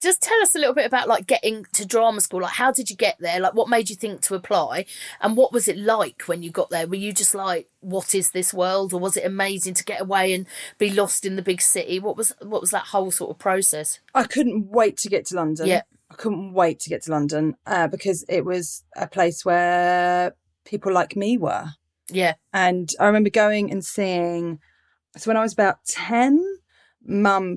just tell us a little bit about like getting to drama school like how did you get there like what made you think to apply and what was it like when you got there were you just like what is this world or was it amazing to get away and be lost in the big city what was what was that whole sort of process I couldn't wait to get to London. Yeah. I couldn't wait to get to London uh, because it was a place where people like me were. yeah And I remember going and seeing. So when I was about ten, Mum.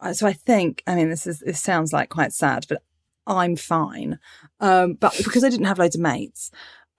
Uh, So I think I mean this is this sounds like quite sad, but I'm fine. Um, but because I didn't have loads of mates,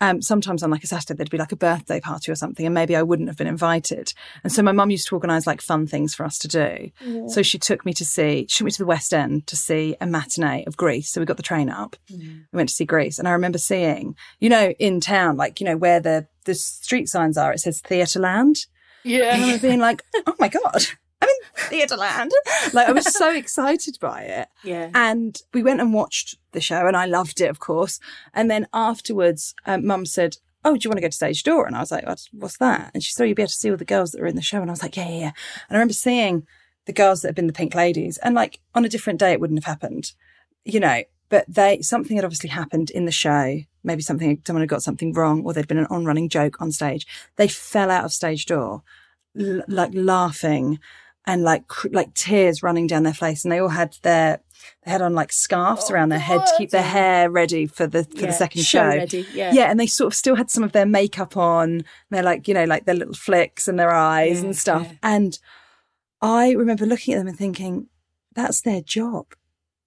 um, sometimes on like a Saturday there'd be like a birthday party or something, and maybe I wouldn't have been invited. And so my mum used to organise like fun things for us to do. So she took me to see, she took me to the West End to see a matinee of Grease. So we got the train up. We went to see Grease. And I remember seeing, you know, in town, like, you know, where the, the street signs are, it says Theatreland. Yeah, and I yeah remember being like, oh my God, I'm in Theatreland. like, I was so excited by it. Yeah. And we went and watched the show and I loved it, of course. And then afterwards, um, mum said, Oh, do you want to go to stage door? And I was like, what's, what's that? And she said, oh, you'll be able to see all the girls that are in the show. And I was like, yeah, yeah, yeah. And I remember seeing the girls that had been the pink ladies and like on a different day, it wouldn't have happened, you know, but they, something had obviously happened in the show. Maybe something, someone had got something wrong or there'd been an on running joke on stage. They fell out of stage door, l- like laughing and like cr- like tears running down their face, and they all had their they had on like scarves oh, around their head to keep their hair ready for the for Yeah, the second show show. yeah. yeah, and they sort of still had some of their makeup on. They're like you know like their little flicks and their eyes Yeah, and stuff. yeah. And I remember looking at them and thinking, that's their job.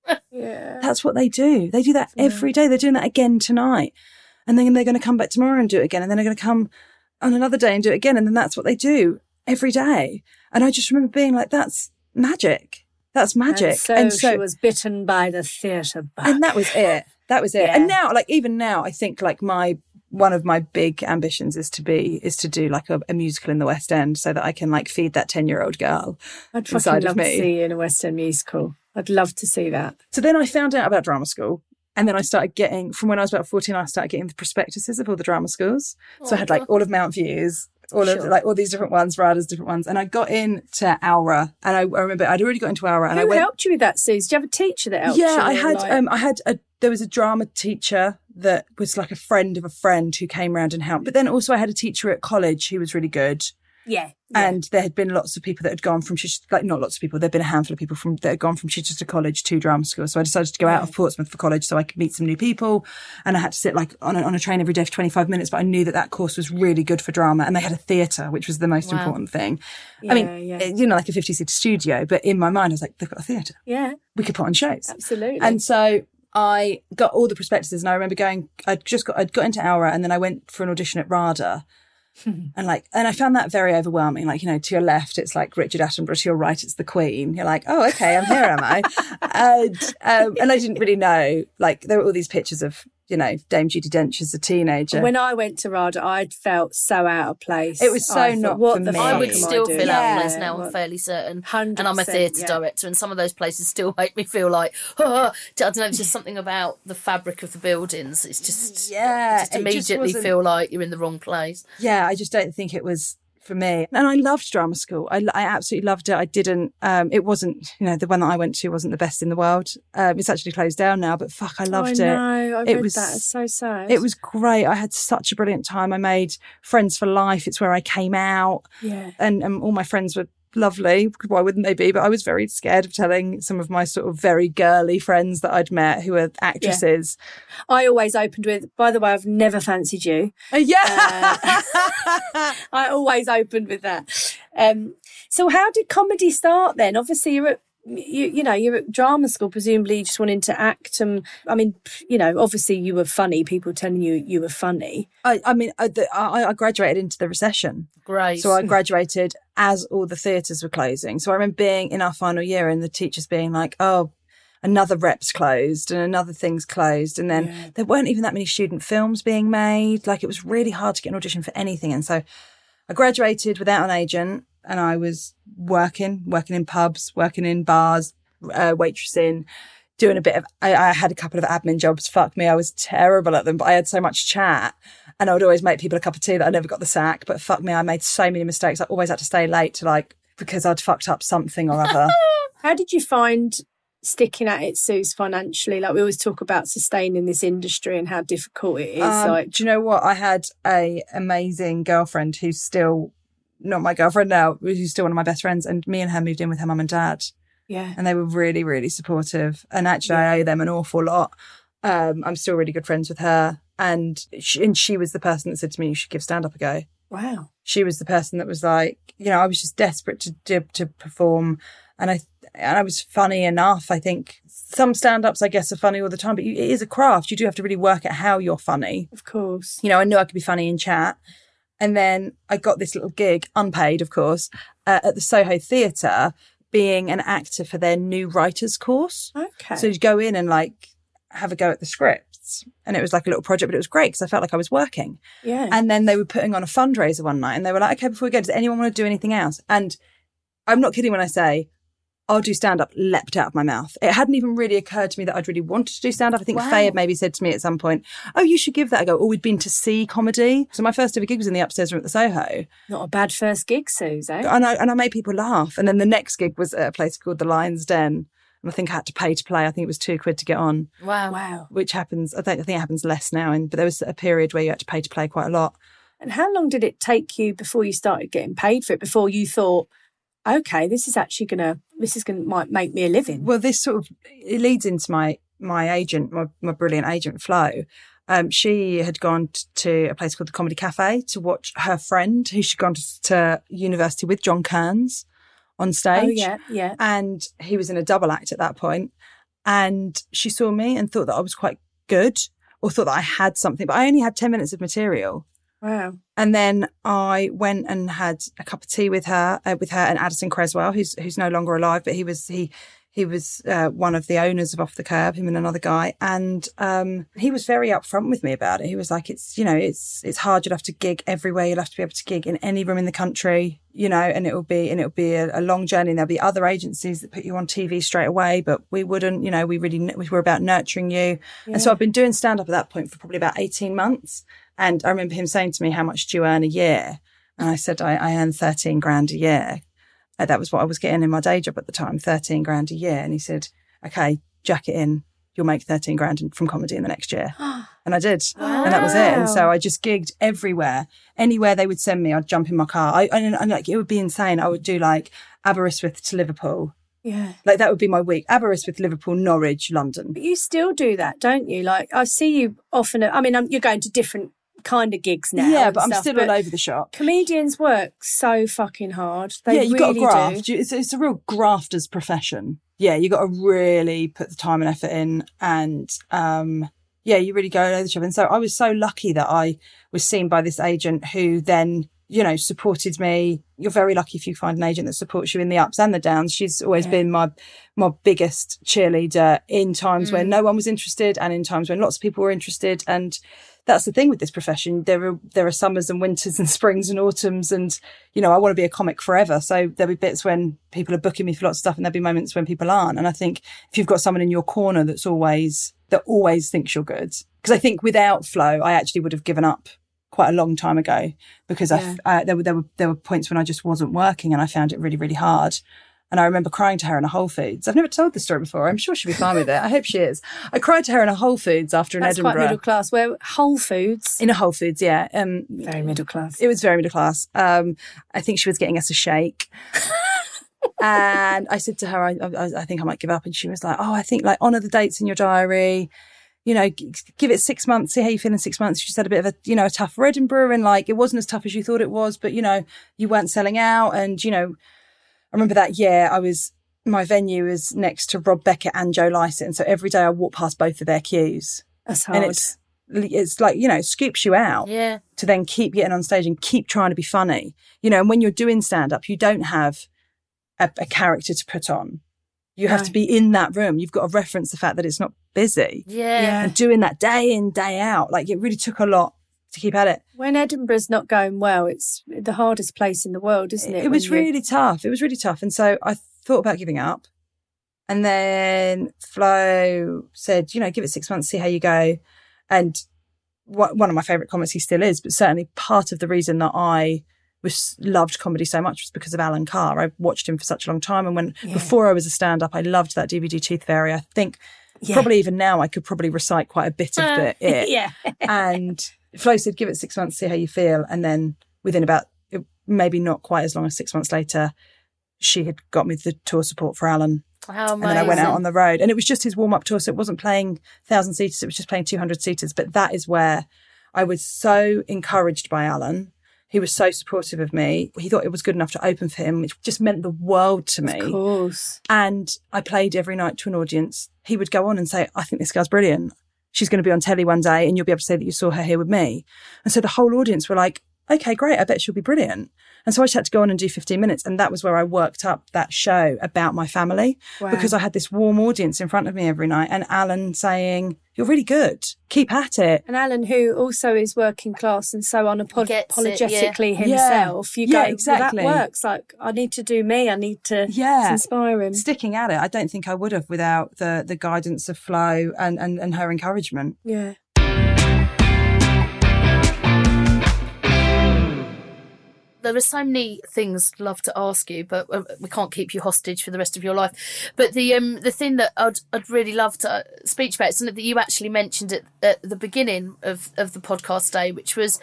Yeah. That's what they do. They do that every day. They're doing that again tonight. And then they're going to come back tomorrow and do it again. And then they're going to come on another day and do it again. And then that's what they do every day. And I just remember being like, that's magic. That's magic. And so, she was bitten by the theatre bug. and that was it. That was it. Yeah. And now, like even now, I think like my one of my big ambitions is to be is to do like a, a musical in the West End, so that I can like feed that ten year old girl I'd inside fucking of love to see you in a West End musical. I'd love to see that. So then I found out about drama school And then I started getting, from when I was about 14, I started getting the prospectuses of all the drama schools. So I had like all of Mountview's, all of like all these different ones, Rada's different ones. And I got in to ALRA and I, I remember I'd already got into ALRA and Who I went. helped you with that, Suze? Do you have a teacher that helped you? Yeah, I had, like- um, I had a, there was a drama teacher that was like a friend of a friend who came round and helped. But then also I had a teacher at college who was really good. Yeah, And there had been lots of people that had gone from Chichester, like not lots of people, there'd been a handful of people from that had gone from Chichester College to drama school. So I decided to go out of Portsmouth for college so I could meet some new people. And I had to sit like on a, on a train every day for 25 minutes, but I knew that that course was really good for drama. And they had a theatre, which was the most Wow. important thing. I mean, yeah. Eh, you know, like a 50 seat studio, but in my mind, I was like, they've got a theatre. yeah, We could put on shows. absolutely. And so I got all the prospectuses and I remember going, I'd just got, I'd got into ALRA and then I went for an audition at RADA. and like, and I found that very overwhelming. Like, you know, to your left, it's like Richard Attenborough. To your right, it's the Queen. You're like, oh, okay, I'm here, am I? and, um, and I didn't really know, like, there were all these pictures of, you know, Dame Judi Dench as a teenager. when I went to RADA, I'd felt so out of place. It was so I thought, not what for the me. I would still doing? feel out of place now, I'm fairly certain. 100%, And I'm a theatre yeah. director, and some of those places still make me feel like, oh, I don't know, it's just something about the fabric of the buildings. It's just, Yeah, just it just immediately wasn't- feel like you're in the wrong place. yeah, I just don't think it was for me. And I loved drama school. I, I absolutely loved it. I didn't, um, it wasn't, you know, the one that I went to wasn't the best in the world. Um, it's actually closed down now, but fuck, I loved oh, I it. know. I it was, that. It's so sad. it was great. I had such a brilliant time. I made friends for life. It's where I came out Yeah. and, and all my friends were lovely. Why wouldn't they be? But I was very scared of telling some of my sort of very girly friends that I'd met who were actresses. I always opened with, by the way, I've never fancied you. Uh, yeah. I always opened with that. Um, so how did comedy start then? Obviously you're at you, you know, you're at drama school, presumably you just wanting to act. And I mean, you know, obviously you were funny, people telling you you were funny. I, I mean, I, the, I, I graduated into the recession. Great. So I graduated as all the theatres were closing. So I remember being in our final year and the teachers being like, oh, another rep's closed and another thing's closed. And then there weren't even that many student films being made. Like it was really hard to get an audition for anything. And so I graduated without an agent and I was working, working in pubs, working in bars, uh, waitressing, doing a bit of, I, I had a couple of admin jobs. Fuck me. I was terrible at them, but I had so much chat and I would always make people a cup of tea that I never got the sack. But fuck me, I made so many mistakes. I always had to stay late to like, because I'd fucked up something or other. How did you find sticking at it, Suze, financially? Like we always talk about sustaining this industry and how difficult it is. Um, like, do you know what? I had a amazing girlfriend who's still not my girlfriend now, who's still one of my best friends, and me and her moved in with her mum and dad, yeah. and they were really, really supportive. And actually, I owe them an awful lot. Um, I'm still really good friends with her, and she, and she was the person that said to me, "You should give stand up a go." Wow. She was the person that was like, you know, I was just desperate to to, to perform, and I and I was funny enough. I think some stand ups, I guess, are funny all the time, but you, it is a craft. You do have to really work at how you're funny Of course. you know, I knew I could be funny in chat. And then I got this little gig, unpaid, of course, uh, at the Soho Theatre, being an actor for their new writers course. Okay. So you go in and like have a go at the scripts. And it was like a little project, but it was great because I felt like I was working. yeah. And then they were putting on a fundraiser one night and they were like, okay, before we go, does anyone want to do anything else? And I'm not kidding when I say, I'll do stand up leapt out of my mouth. It hadn't even really occurred to me that I'd really wanted to do stand up. I think Wow. Faye had maybe said to me at some point, Oh, you should give that a go. Or we'd been to see comedy. So my first ever gig was in the upstairs room at the Soho. Not a bad first gig, Suze, eh? And I, and I made people laugh. And then the next gig was at a place called the Lion's Den. And I think I had to pay to play. I think it was two quid to get on, wow. Wow. which happens. I, don't, I think it happens less now. And, but there was a period where you had to pay to play quite a lot. And how long did it take you before you started getting paid for it? Before you thought, okay, this is actually gonna, this is gonna might make me a living. Well, this sort of it leads into my my agent, my, my brilliant agent Flo. Um, she had gone to a place called the Comedy Cafe to watch her friend, who she'd gone to, to university with, John Kearns, on stage. Oh yeah, yeah. And he was in a double act at that point. And she saw me and thought that I was quite good, or thought that I had something. But I only had ten minutes of material. Wow. And then I went and had a cup of tea with her, uh, with her and Addison Cresswell, who's who's no longer alive, but he was he He was uh, one of the owners of Off the Kerb, him and another guy, and um, he was very upfront with me about it. He was like, "It's you know, it's it's hard. You'll have to gig everywhere. You'll have to be able to gig in any room in the country, you know, and it will be and it will be a, a long journey. And there'll be other agencies that put you on TV straight away, but we wouldn't. You know, we really we were about nurturing you. And so I've been doing stand up at that point for probably about eighteen months. And I remember him saying to me, "How much do you earn a year?" And I said, "I, I earn thirteen grand a year." Uh, that was what I was getting in my day job at the time, 13 grand a year. And he said, okay, jack it in. You'll make 13 grand in- from comedy in the next year. and I did. And that was it. And so I just gigged everywhere. Anywhere they would send me, I'd jump in my car. I, and, and like, it would be insane. I would do like Aberystwyth to Liverpool. Yeah. Like that would be my week. Aberystwyth, Liverpool, Norwich, London. But you still do that, don't you? Like I see you often. I mean, I'm, you're going to different kind of gigs now. yeah, but I'm stuff, still but all over the shop. Comedians work so fucking hard. They yeah, you really got to graft. do. It's, it's a real grafter's profession. Yeah, you got to really put the time and effort in, and um, yeah, you really go over the shop. And so I was so lucky that I was seen by this agent who then, you know, supported me. You're very lucky if you find an agent that supports you in the ups and the downs. She's always been my my biggest cheerleader in times when no one was interested, and in times when lots of people were interested, and that's the thing with this profession. There are there are summers and winters and springs and autumns, and you know I want to be a comic forever. So there'll be bits when people are booking me for lots of stuff, and there'll be moments when people aren't. And I think if you've got someone in your corner that's always that always thinks you're good, because I think without Flo, I actually would have given up quite a long time ago because I f I there were there were there were points when I just wasn't working, and I found it really really hard. And I remember crying to her in a Whole Foods. I've never told this story before. I'm sure she'll be fine with it. I hope she is. I cried to her in a Whole Foods after an That's Edinburgh. quite middle class. Where Whole Foods, In a Whole Foods, yeah. Um, very middle class. it was very middle class. Um, I think she was getting us a shake. and I said to her, I, I, I think I might give up. And she was like, Oh, I think like honor the dates in your diary. You know, g- give it six months, see how you feel in six months. She said a bit of a, you know, a tough Edinburgh and like it wasn't as tough as you thought it was, but you know, you weren't selling out. And, you know, I remember that year I was, my venue was next to Rob Beckett and Joe Lycett. So every day I walked past both of their queues. That's hard. And it's, it's like, you know, scoops you out Yeah. to then keep getting on stage and keep trying to be funny. You know, and when you're doing stand up, you don't have a, a character to put on. You have No. to be in that room. You've got to reference the fact that it's not busy. Yeah. And doing that day in, day out, like it really took a lot to keep at it. when Edinburgh's not going well, it's the hardest place in the world, isn't it? It was you- really tough. It was really tough. And so I thought about giving up. And then Flo said, you know, give it six months, see how you go. And one one of my favourite comics he still is, but certainly part of the reason that I was loved comedy so much was because of Alan Carr. I watched him for such a long time. And when Yeah. before I was a stand up, I loved that DVD Tooth Fairy. I think Yeah. probably even now I could probably recite quite a bit of uh, the it yeah. and Flo said, give it six months, see how you feel. And then within about maybe not quite as long as six months later, she had got me the tour support for Alan. How And then I went out on the road. And it was just his warm up tour. So it wasn't playing thousand seaters, it was just playing 200 seaters. But that is where I was so encouraged by Alan. He was so supportive of me. He thought it was good enough to open for him, which just meant the world to me. Of course. And I played every night to an audience. He would go on and say, I think this girl's brilliant. She's going to be on telly one day and you'll be able to say that you saw her here with me. And so the whole audience were like, okay, great. I bet she'll be brilliant. And so I just had to go on and do 15 minutes. And that was where I worked up that show about my family Wow. because I had this warm audience in front of me every night and Alan saying, you're really good. Keep at it. And Alan, who also is working class and so Gets it, unapologetically yeah. himself, you Yeah, go, well, exactly. that works. Like, I need to do me. I need to Yeah. inspire him. Sticking at it. I don't think I would have without the, the guidance of Flo and, and, and her encouragement. Yeah. There are so many things I'd love to ask you, but uh, we can't keep you hostage for the rest of your life. But the um the thing that I'd I'd really love to uh, speak about is something that you actually mentioned at, at the beginning of of the podcast day, which was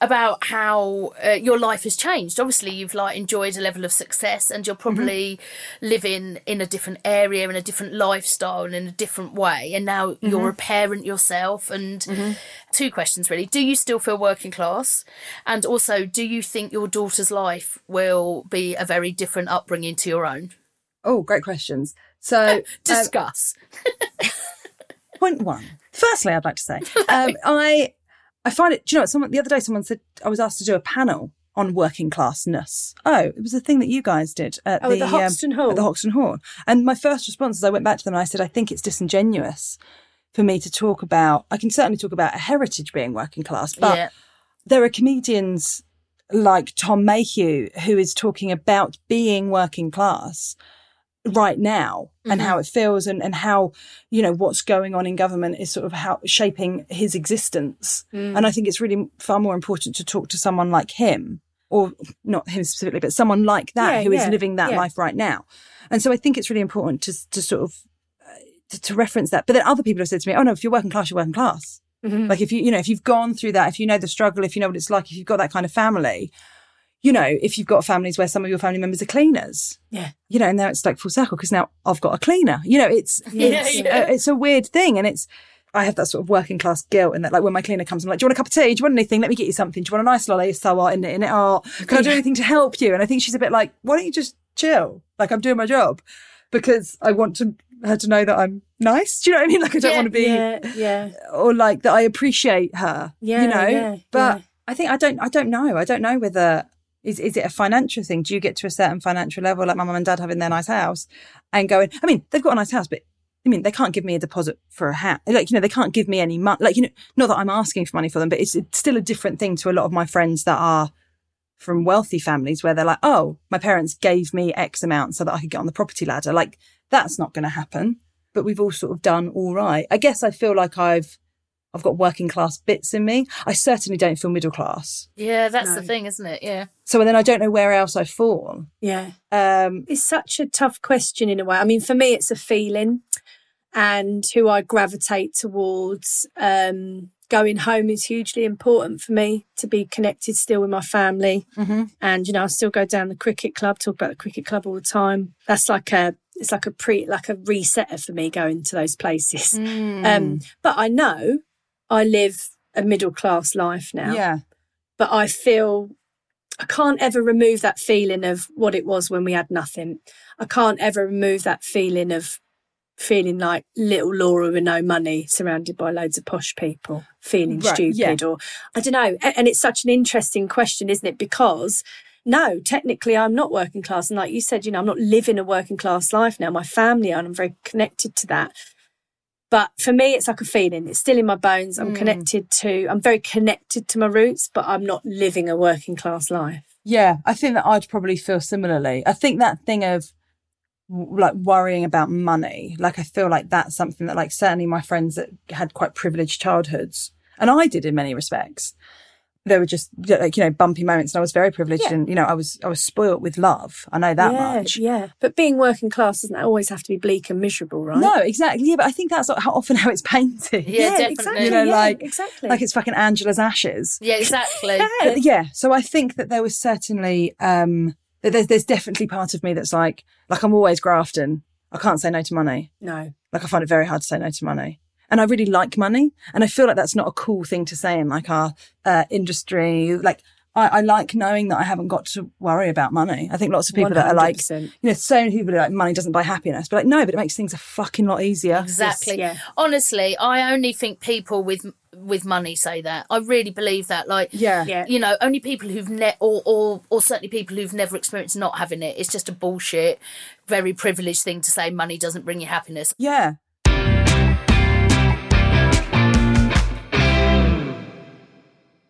about how uh, your life has changed. Obviously, you've like enjoyed a level of success, and you're probably living in a different area, in a different lifestyle, and in a different way. And now you're a parent yourself. And two questions really: Do you still feel working class? And also, do you think your daughter's life will be a very different upbringing to your own? Oh, great questions. So, um, Discuss. point one. Firstly, I'd like to say, um, I I find it. Do you know what? Someone the other day, someone said I was asked to do a panel on working classness. Oh, it was a thing that you guys did at Oh, the, at the Hoxton Hall? At the Hoxton Hall. And my first response is I went back to them and I said, I think it's disingenuous for me to talk about. I can certainly talk about a heritage being working class, but Yeah. there are comedians like Tom Mayhew who is talking about being working class right now and how it feels and, and how you know what's going on in government is sort of how shaping his existence. And i think it's really far more important to talk to someone like him or not him specifically but someone like that Yeah, who is yeah, living that yeah. life right now. And so i think it's really important to to sort of uh, to, to reference that. But then other people have said to me oh no if you're working class you're working class Mm-hmm. like if you you know if you've gone through that if you know the struggle if you know what it's like if you've got that kind of family you know if you've got families where some of your family members are cleaners Yeah. you know and now it's like full circle because now i've got a cleaner you know it's Yeah, it's, yeah. A, it's a weird thing and it's I have that sort of working class guilt and that like when my cleaner comes, I'm like, do you want a cup of tea? Do you want anything? Let me get you something. Do you want a nice lolly? So what in it? In it? Oh, can I do anything to help you? And I think she's a bit like, why don't you just chill? Like I'm doing my job because I want to her to know that I'm nice. Do you know what I mean? Like I don't Yeah, want to be Yeah, yeah. or like that I appreciate her. Yeah, you know. yeah, but. I think I don't. I don't know. I don't know whether is is it a financial thing? Do you get to a certain financial level, like my mum and dad having their nice house, and going? I mean, they've got a nice house, but I mean, they can't give me a deposit for a house. Like you know, they can't give me any money. Like you know, not that I'm asking for money for them, but it's, it's still a different thing to a lot of my friends that are from wealthy families where they're like, oh, my parents gave me X amount so that I could get on the property ladder. Like that's not going to happen. But we've all sort of done all right. I guess I feel like I've I've got working class bits in me. I certainly don't feel middle class. Yeah, that's the thing, isn't it? Yeah. So then I don't know where else I fall. Yeah. Um, It's such a tough question in a way. I mean, for me, it's a feeling and who I gravitate towards. Um, going home is hugely important for me to be connected still with my family. mhm. And, you know, I still go down the cricket club, talk about the cricket club all the time. That's like a, it's like a pre, like a resetter for me going to those places. Mm. Um, but I know I live a middle class life now Yeah. but I feel I can't ever remove that feeling of what it was when we had nothing. I can't ever remove that feeling of feeling like little Laura with no money, surrounded by loads of posh people, feeling Right, stupid, or I don't know. And it's such an interesting question, isn't it? Because no, technically, I'm not working class, and like you said, you know, I'm not living a working class life now. My family are, and I'm very connected to that. But for me, it's like a feeling. It's still in my bones. I'm hmm. connected to, I'm very connected to my roots, but I'm not living a working class life. Yeah, I think that I'd probably feel similarly. I think that thing of like worrying about money, like I feel like that's something that like certainly my friends that had quite privileged childhoods, and I did in many respects. There were just like you know bumpy moments, and I was very privileged, Yeah. and you know I was I was spoilt with love. I know that yeah, much. Yeah. But being working class doesn't always have to be bleak and miserable, right? No, exactly. Yeah, but I think that's how often how it's painted. Yeah, definitely. exactly. You know, yeah, like exactly. like it's fucking Angela's ashes. Yeah, exactly. But yeah, so I think that there was certainly um that there's there's definitely part of me that's like like I'm always grafting. I can't say no to money. no. Like I find it very hard to say no to money. And I really like money. And I feel like that's not a cool thing to say in like our uh, industry. Like I, I like knowing that I haven't got to worry about money. I think lots of people that are like, you know, so many people are like, money doesn't buy happiness. But like, no, but it makes things a fucking lot easier. Exactly. yeah. Honestly, I only think people with with money say that. I really believe that. Like, Yeah. Yeah. you know, only people who've ne- or or or certainly people who've never experienced not having it. It's just a bullshit, very privileged thing to say. Money doesn't bring you happiness. Yeah.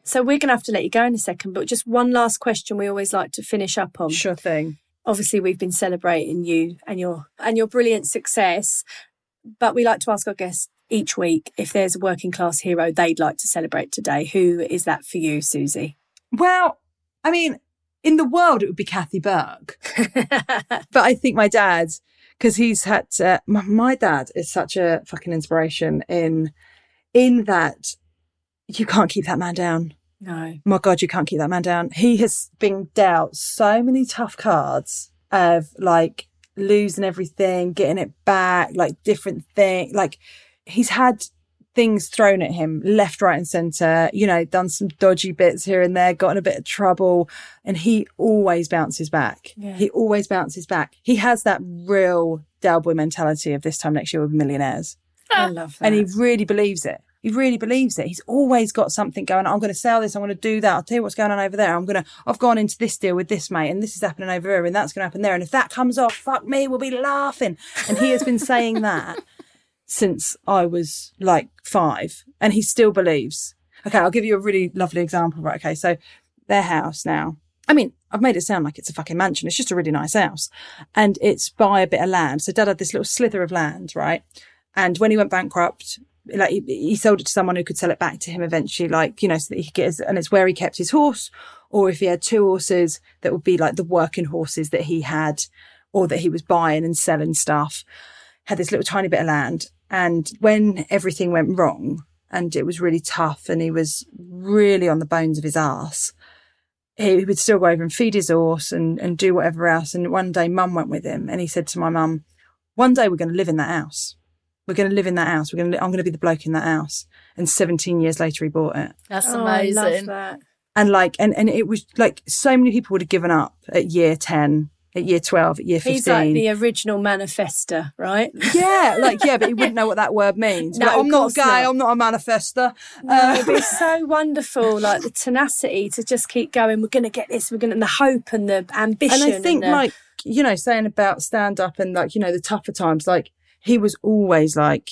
So we're going to have to let you go in a second, but just one last question we always like to finish up on. Sure thing. Obviously, we've been celebrating you and your and your brilliant success, but we like to ask our guests each week if there's a working class hero they'd like to celebrate today. Who is that for you, Suzi? Well, I mean, in the world, it would be Kathy Burke. but I think my dad, because he's had to, my, my dad is such a fucking inspiration in in that you can't keep that man down. No. My God, you can't keep that man down. He has been dealt so many tough cards of like losing everything, getting it back, like different thing. Like he's had things thrown at him left, right, and centre. You know, done some dodgy bits here and there, got in a bit of trouble, and he always bounces back. Yeah. He always bounces back. He has that real Del Boy mentality of this time next year we'll be millionaires I love that. and he really believes it. He really believes it. He's always got something going. I'm going to sell this. I'm going to do that. I'll tell you what's going on over there. I'm going to, I've gone into this deal with this mate and this is happening over here and that's going to happen there. And if that comes off, fuck me, we'll be laughing. And he has been saying that since I was like five and he still believes. Okay. I'll give you a really lovely example. Right. Okay. So their house now, I mean, I've made it sound like it's a fucking mansion. It's just a really nice house and it's by a bit of land. So dad had this little slither of land, right? And when he went bankrupt, like he, he, sold it to someone who could sell it back to him eventually, like, you know, so that he could get his, and it's where he kept his horse. Or if he had two horses, that would be like the working horses that he had or that he was buying and selling stuff. Had this little tiny bit of land. And when everything went wrong and it was really tough and he was really on the bones of his ass, he would still go over and feed his horse and, and do whatever else. And one day mum went with him and he said to my mum, one day we're going to live in that house we're going to live in that house. We're going to, I'm going to be the bloke in that house. And 17 years later, he bought it. That's Oh, I amazing. love that. And like, and, and it was like so many people would have given up at year 10, at year 12, at year 15. He's like the original manifester, right? yeah, like, yeah, but he wouldn't know what that word means. No, Like, I'm not course gay. not. I'm not a manifester. No, Uh, but it's so wonderful, like the tenacity to just keep going. We're going to get this. We're going to, and the hope and the ambition. and I think the- like, you know, saying about stand up and like, you know, the tougher times, like he was always like,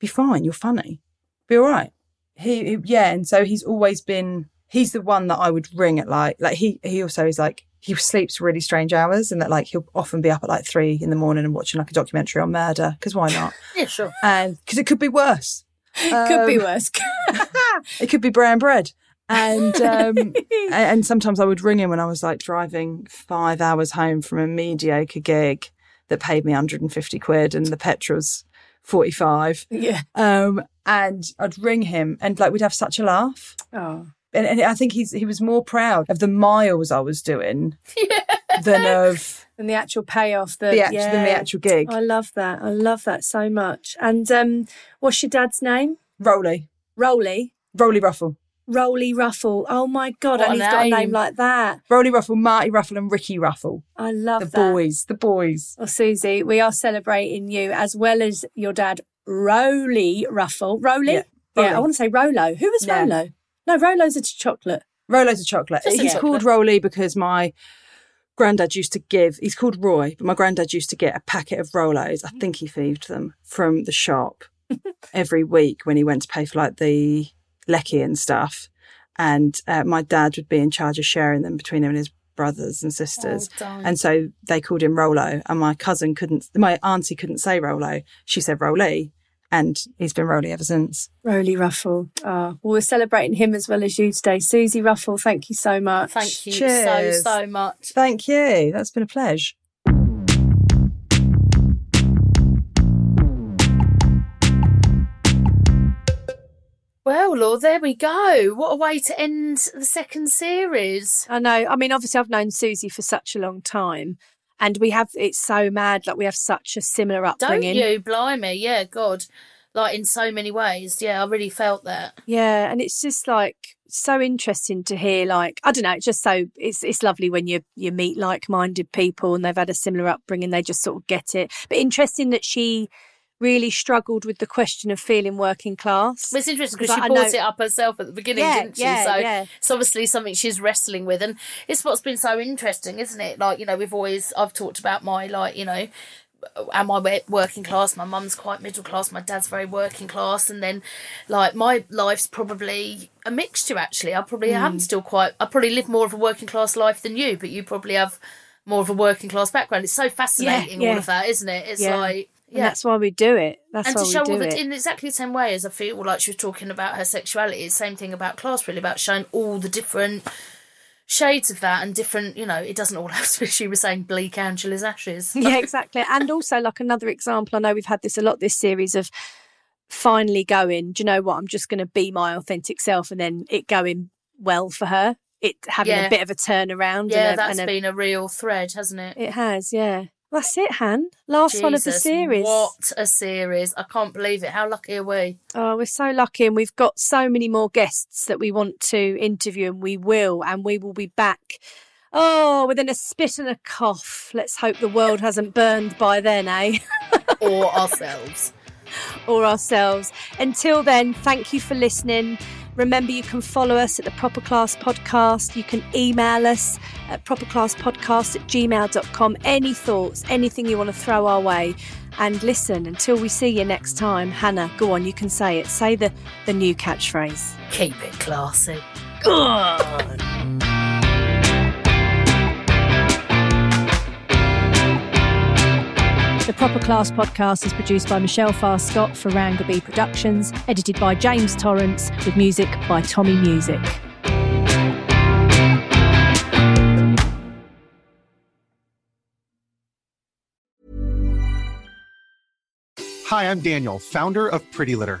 be fine. You're funny. Be all right. He, he- yeah. And so he's always been, he's the one that I would ring at like, like he, he also is like, he sleeps really strange hours and that like he'll often be up at like three in the morning and watching like a documentary on murder. Cause why not? Yeah, sure. And cause it could be worse. It could be Um, worse. it could be brown bread. And um, and sometimes I would ring him when I was like driving five hours home from a mediocre gig that paid me 150 quid and the petrol's 45. yeah. Um, and I'd ring him and like we'd have such a laugh. Oh. And, and I think he's he was more proud of the miles I was doing than of And the actual payoff. The, the actual, than the actual gig. I love that. I love that so much. And um, what's your dad's name? Rolly, Rolly. Rolly Ruffell, Rolly Ruffell. Oh my God. What and a he's got a name like that. Rolly Ruffell, Marty Ruffell, and Ricky Ruffell. I love The that. boys, the boys. Well, Suzi, we are celebrating you as well as your dad, Roly Ruffell. Roly? Yeah, Yeah, I want to say Rolo. Who was Yeah. Rolo? No, Rolo's a chocolate. Rolo's a chocolate. Just he's chocolate. called Rolly because my granddad used to give, he's called Roy, but my granddad used to get a packet of Rolos. I mm. think he thieved them from the shop every week when he went to pay for like the lecky and stuff. And uh, my dad would be in charge of sharing them between him and his brothers and sisters. Oh, and so they called him Rolo. And my cousin couldn't, my auntie couldn't say Rolo. She said Rolly. And he's been Rolly ever since. Roly Ruffell. Oh, well, we're celebrating him as well as you today. Suzi Ruffell, thank you so much. Thank you Cheers. so, so much. Thank you. That's been a pleasure. Well, Lord, there we go. What a way to end the second series. I know. I mean, obviously, I've known Suzi for such a long time, and we have. It's so mad that we have such a similar upbringing. Don't you? Blimey. Yeah, God. Like in so many ways. Yeah, I really felt that. Yeah, and it's just like so interesting to hear. Like I don't know, it's just so it's it's lovely when you you meet like minded people and they've had a similar upbringing. They just sort of get it. But interesting that she really struggled with the question of feeling working class. Well, it's interesting because she I brought know- it up herself at the beginning, Yeah, didn't she? yeah, so yeah. it's obviously something she's wrestling with, and it's what's been so interesting, isn't it? Like you know, we've always I've talked about my like you know. Am I working class? My mum's quite middle class. My dad's very working class, and then, like, my life's probably a mixture. Actually, I probably Hmm. am still quite. I probably live more of a working class life than you, but you probably have more of a working class background. It's so fascinating, yeah. all of that, isn't it? It's Yeah. like, And yeah, that's why we do it. That's and why to we show do all the it. in exactly the same way as I feel like she was talking about her sexuality. Same thing about class, really, about showing all the different shades of that and different. You know, it doesn't all have to. be, She was saying bleak Angela's ashes. yeah, exactly. And also, like another example, I know we've had this a lot this series of finally going, do you know what? I'm just going to be my authentic self and then it going well for her. It having Yeah. a bit of a turnaround. yeah, and a, that's and a- been a real thread, hasn't it? It has, yeah. That's it, Han. Last one of the series. What a series! I can't believe it. How lucky are we? Oh, we're so lucky, and we've got so many more guests that we want to interview, and we will, and we will be back. Oh, within a spit and a cough. Let's hope the world hasn't burned by then, eh? or ourselves. or ourselves. Until then, thank you for listening. Remember, you can follow us at the Proper Class Podcast. You can email us at properclasspodcast at gmail.com. Any thoughts, anything you want to throw our way. And listen, until we see you next time, Hannah, go on, you can say it. Say the, the new catchphrase. Keep it classy. Good. The Proper Class podcast is produced by Michelle Farr Scott for Rangaby Productions, edited by James Torrance, with music by Tommy Music. Hi, I'm Daniel, founder of Pretty Litter.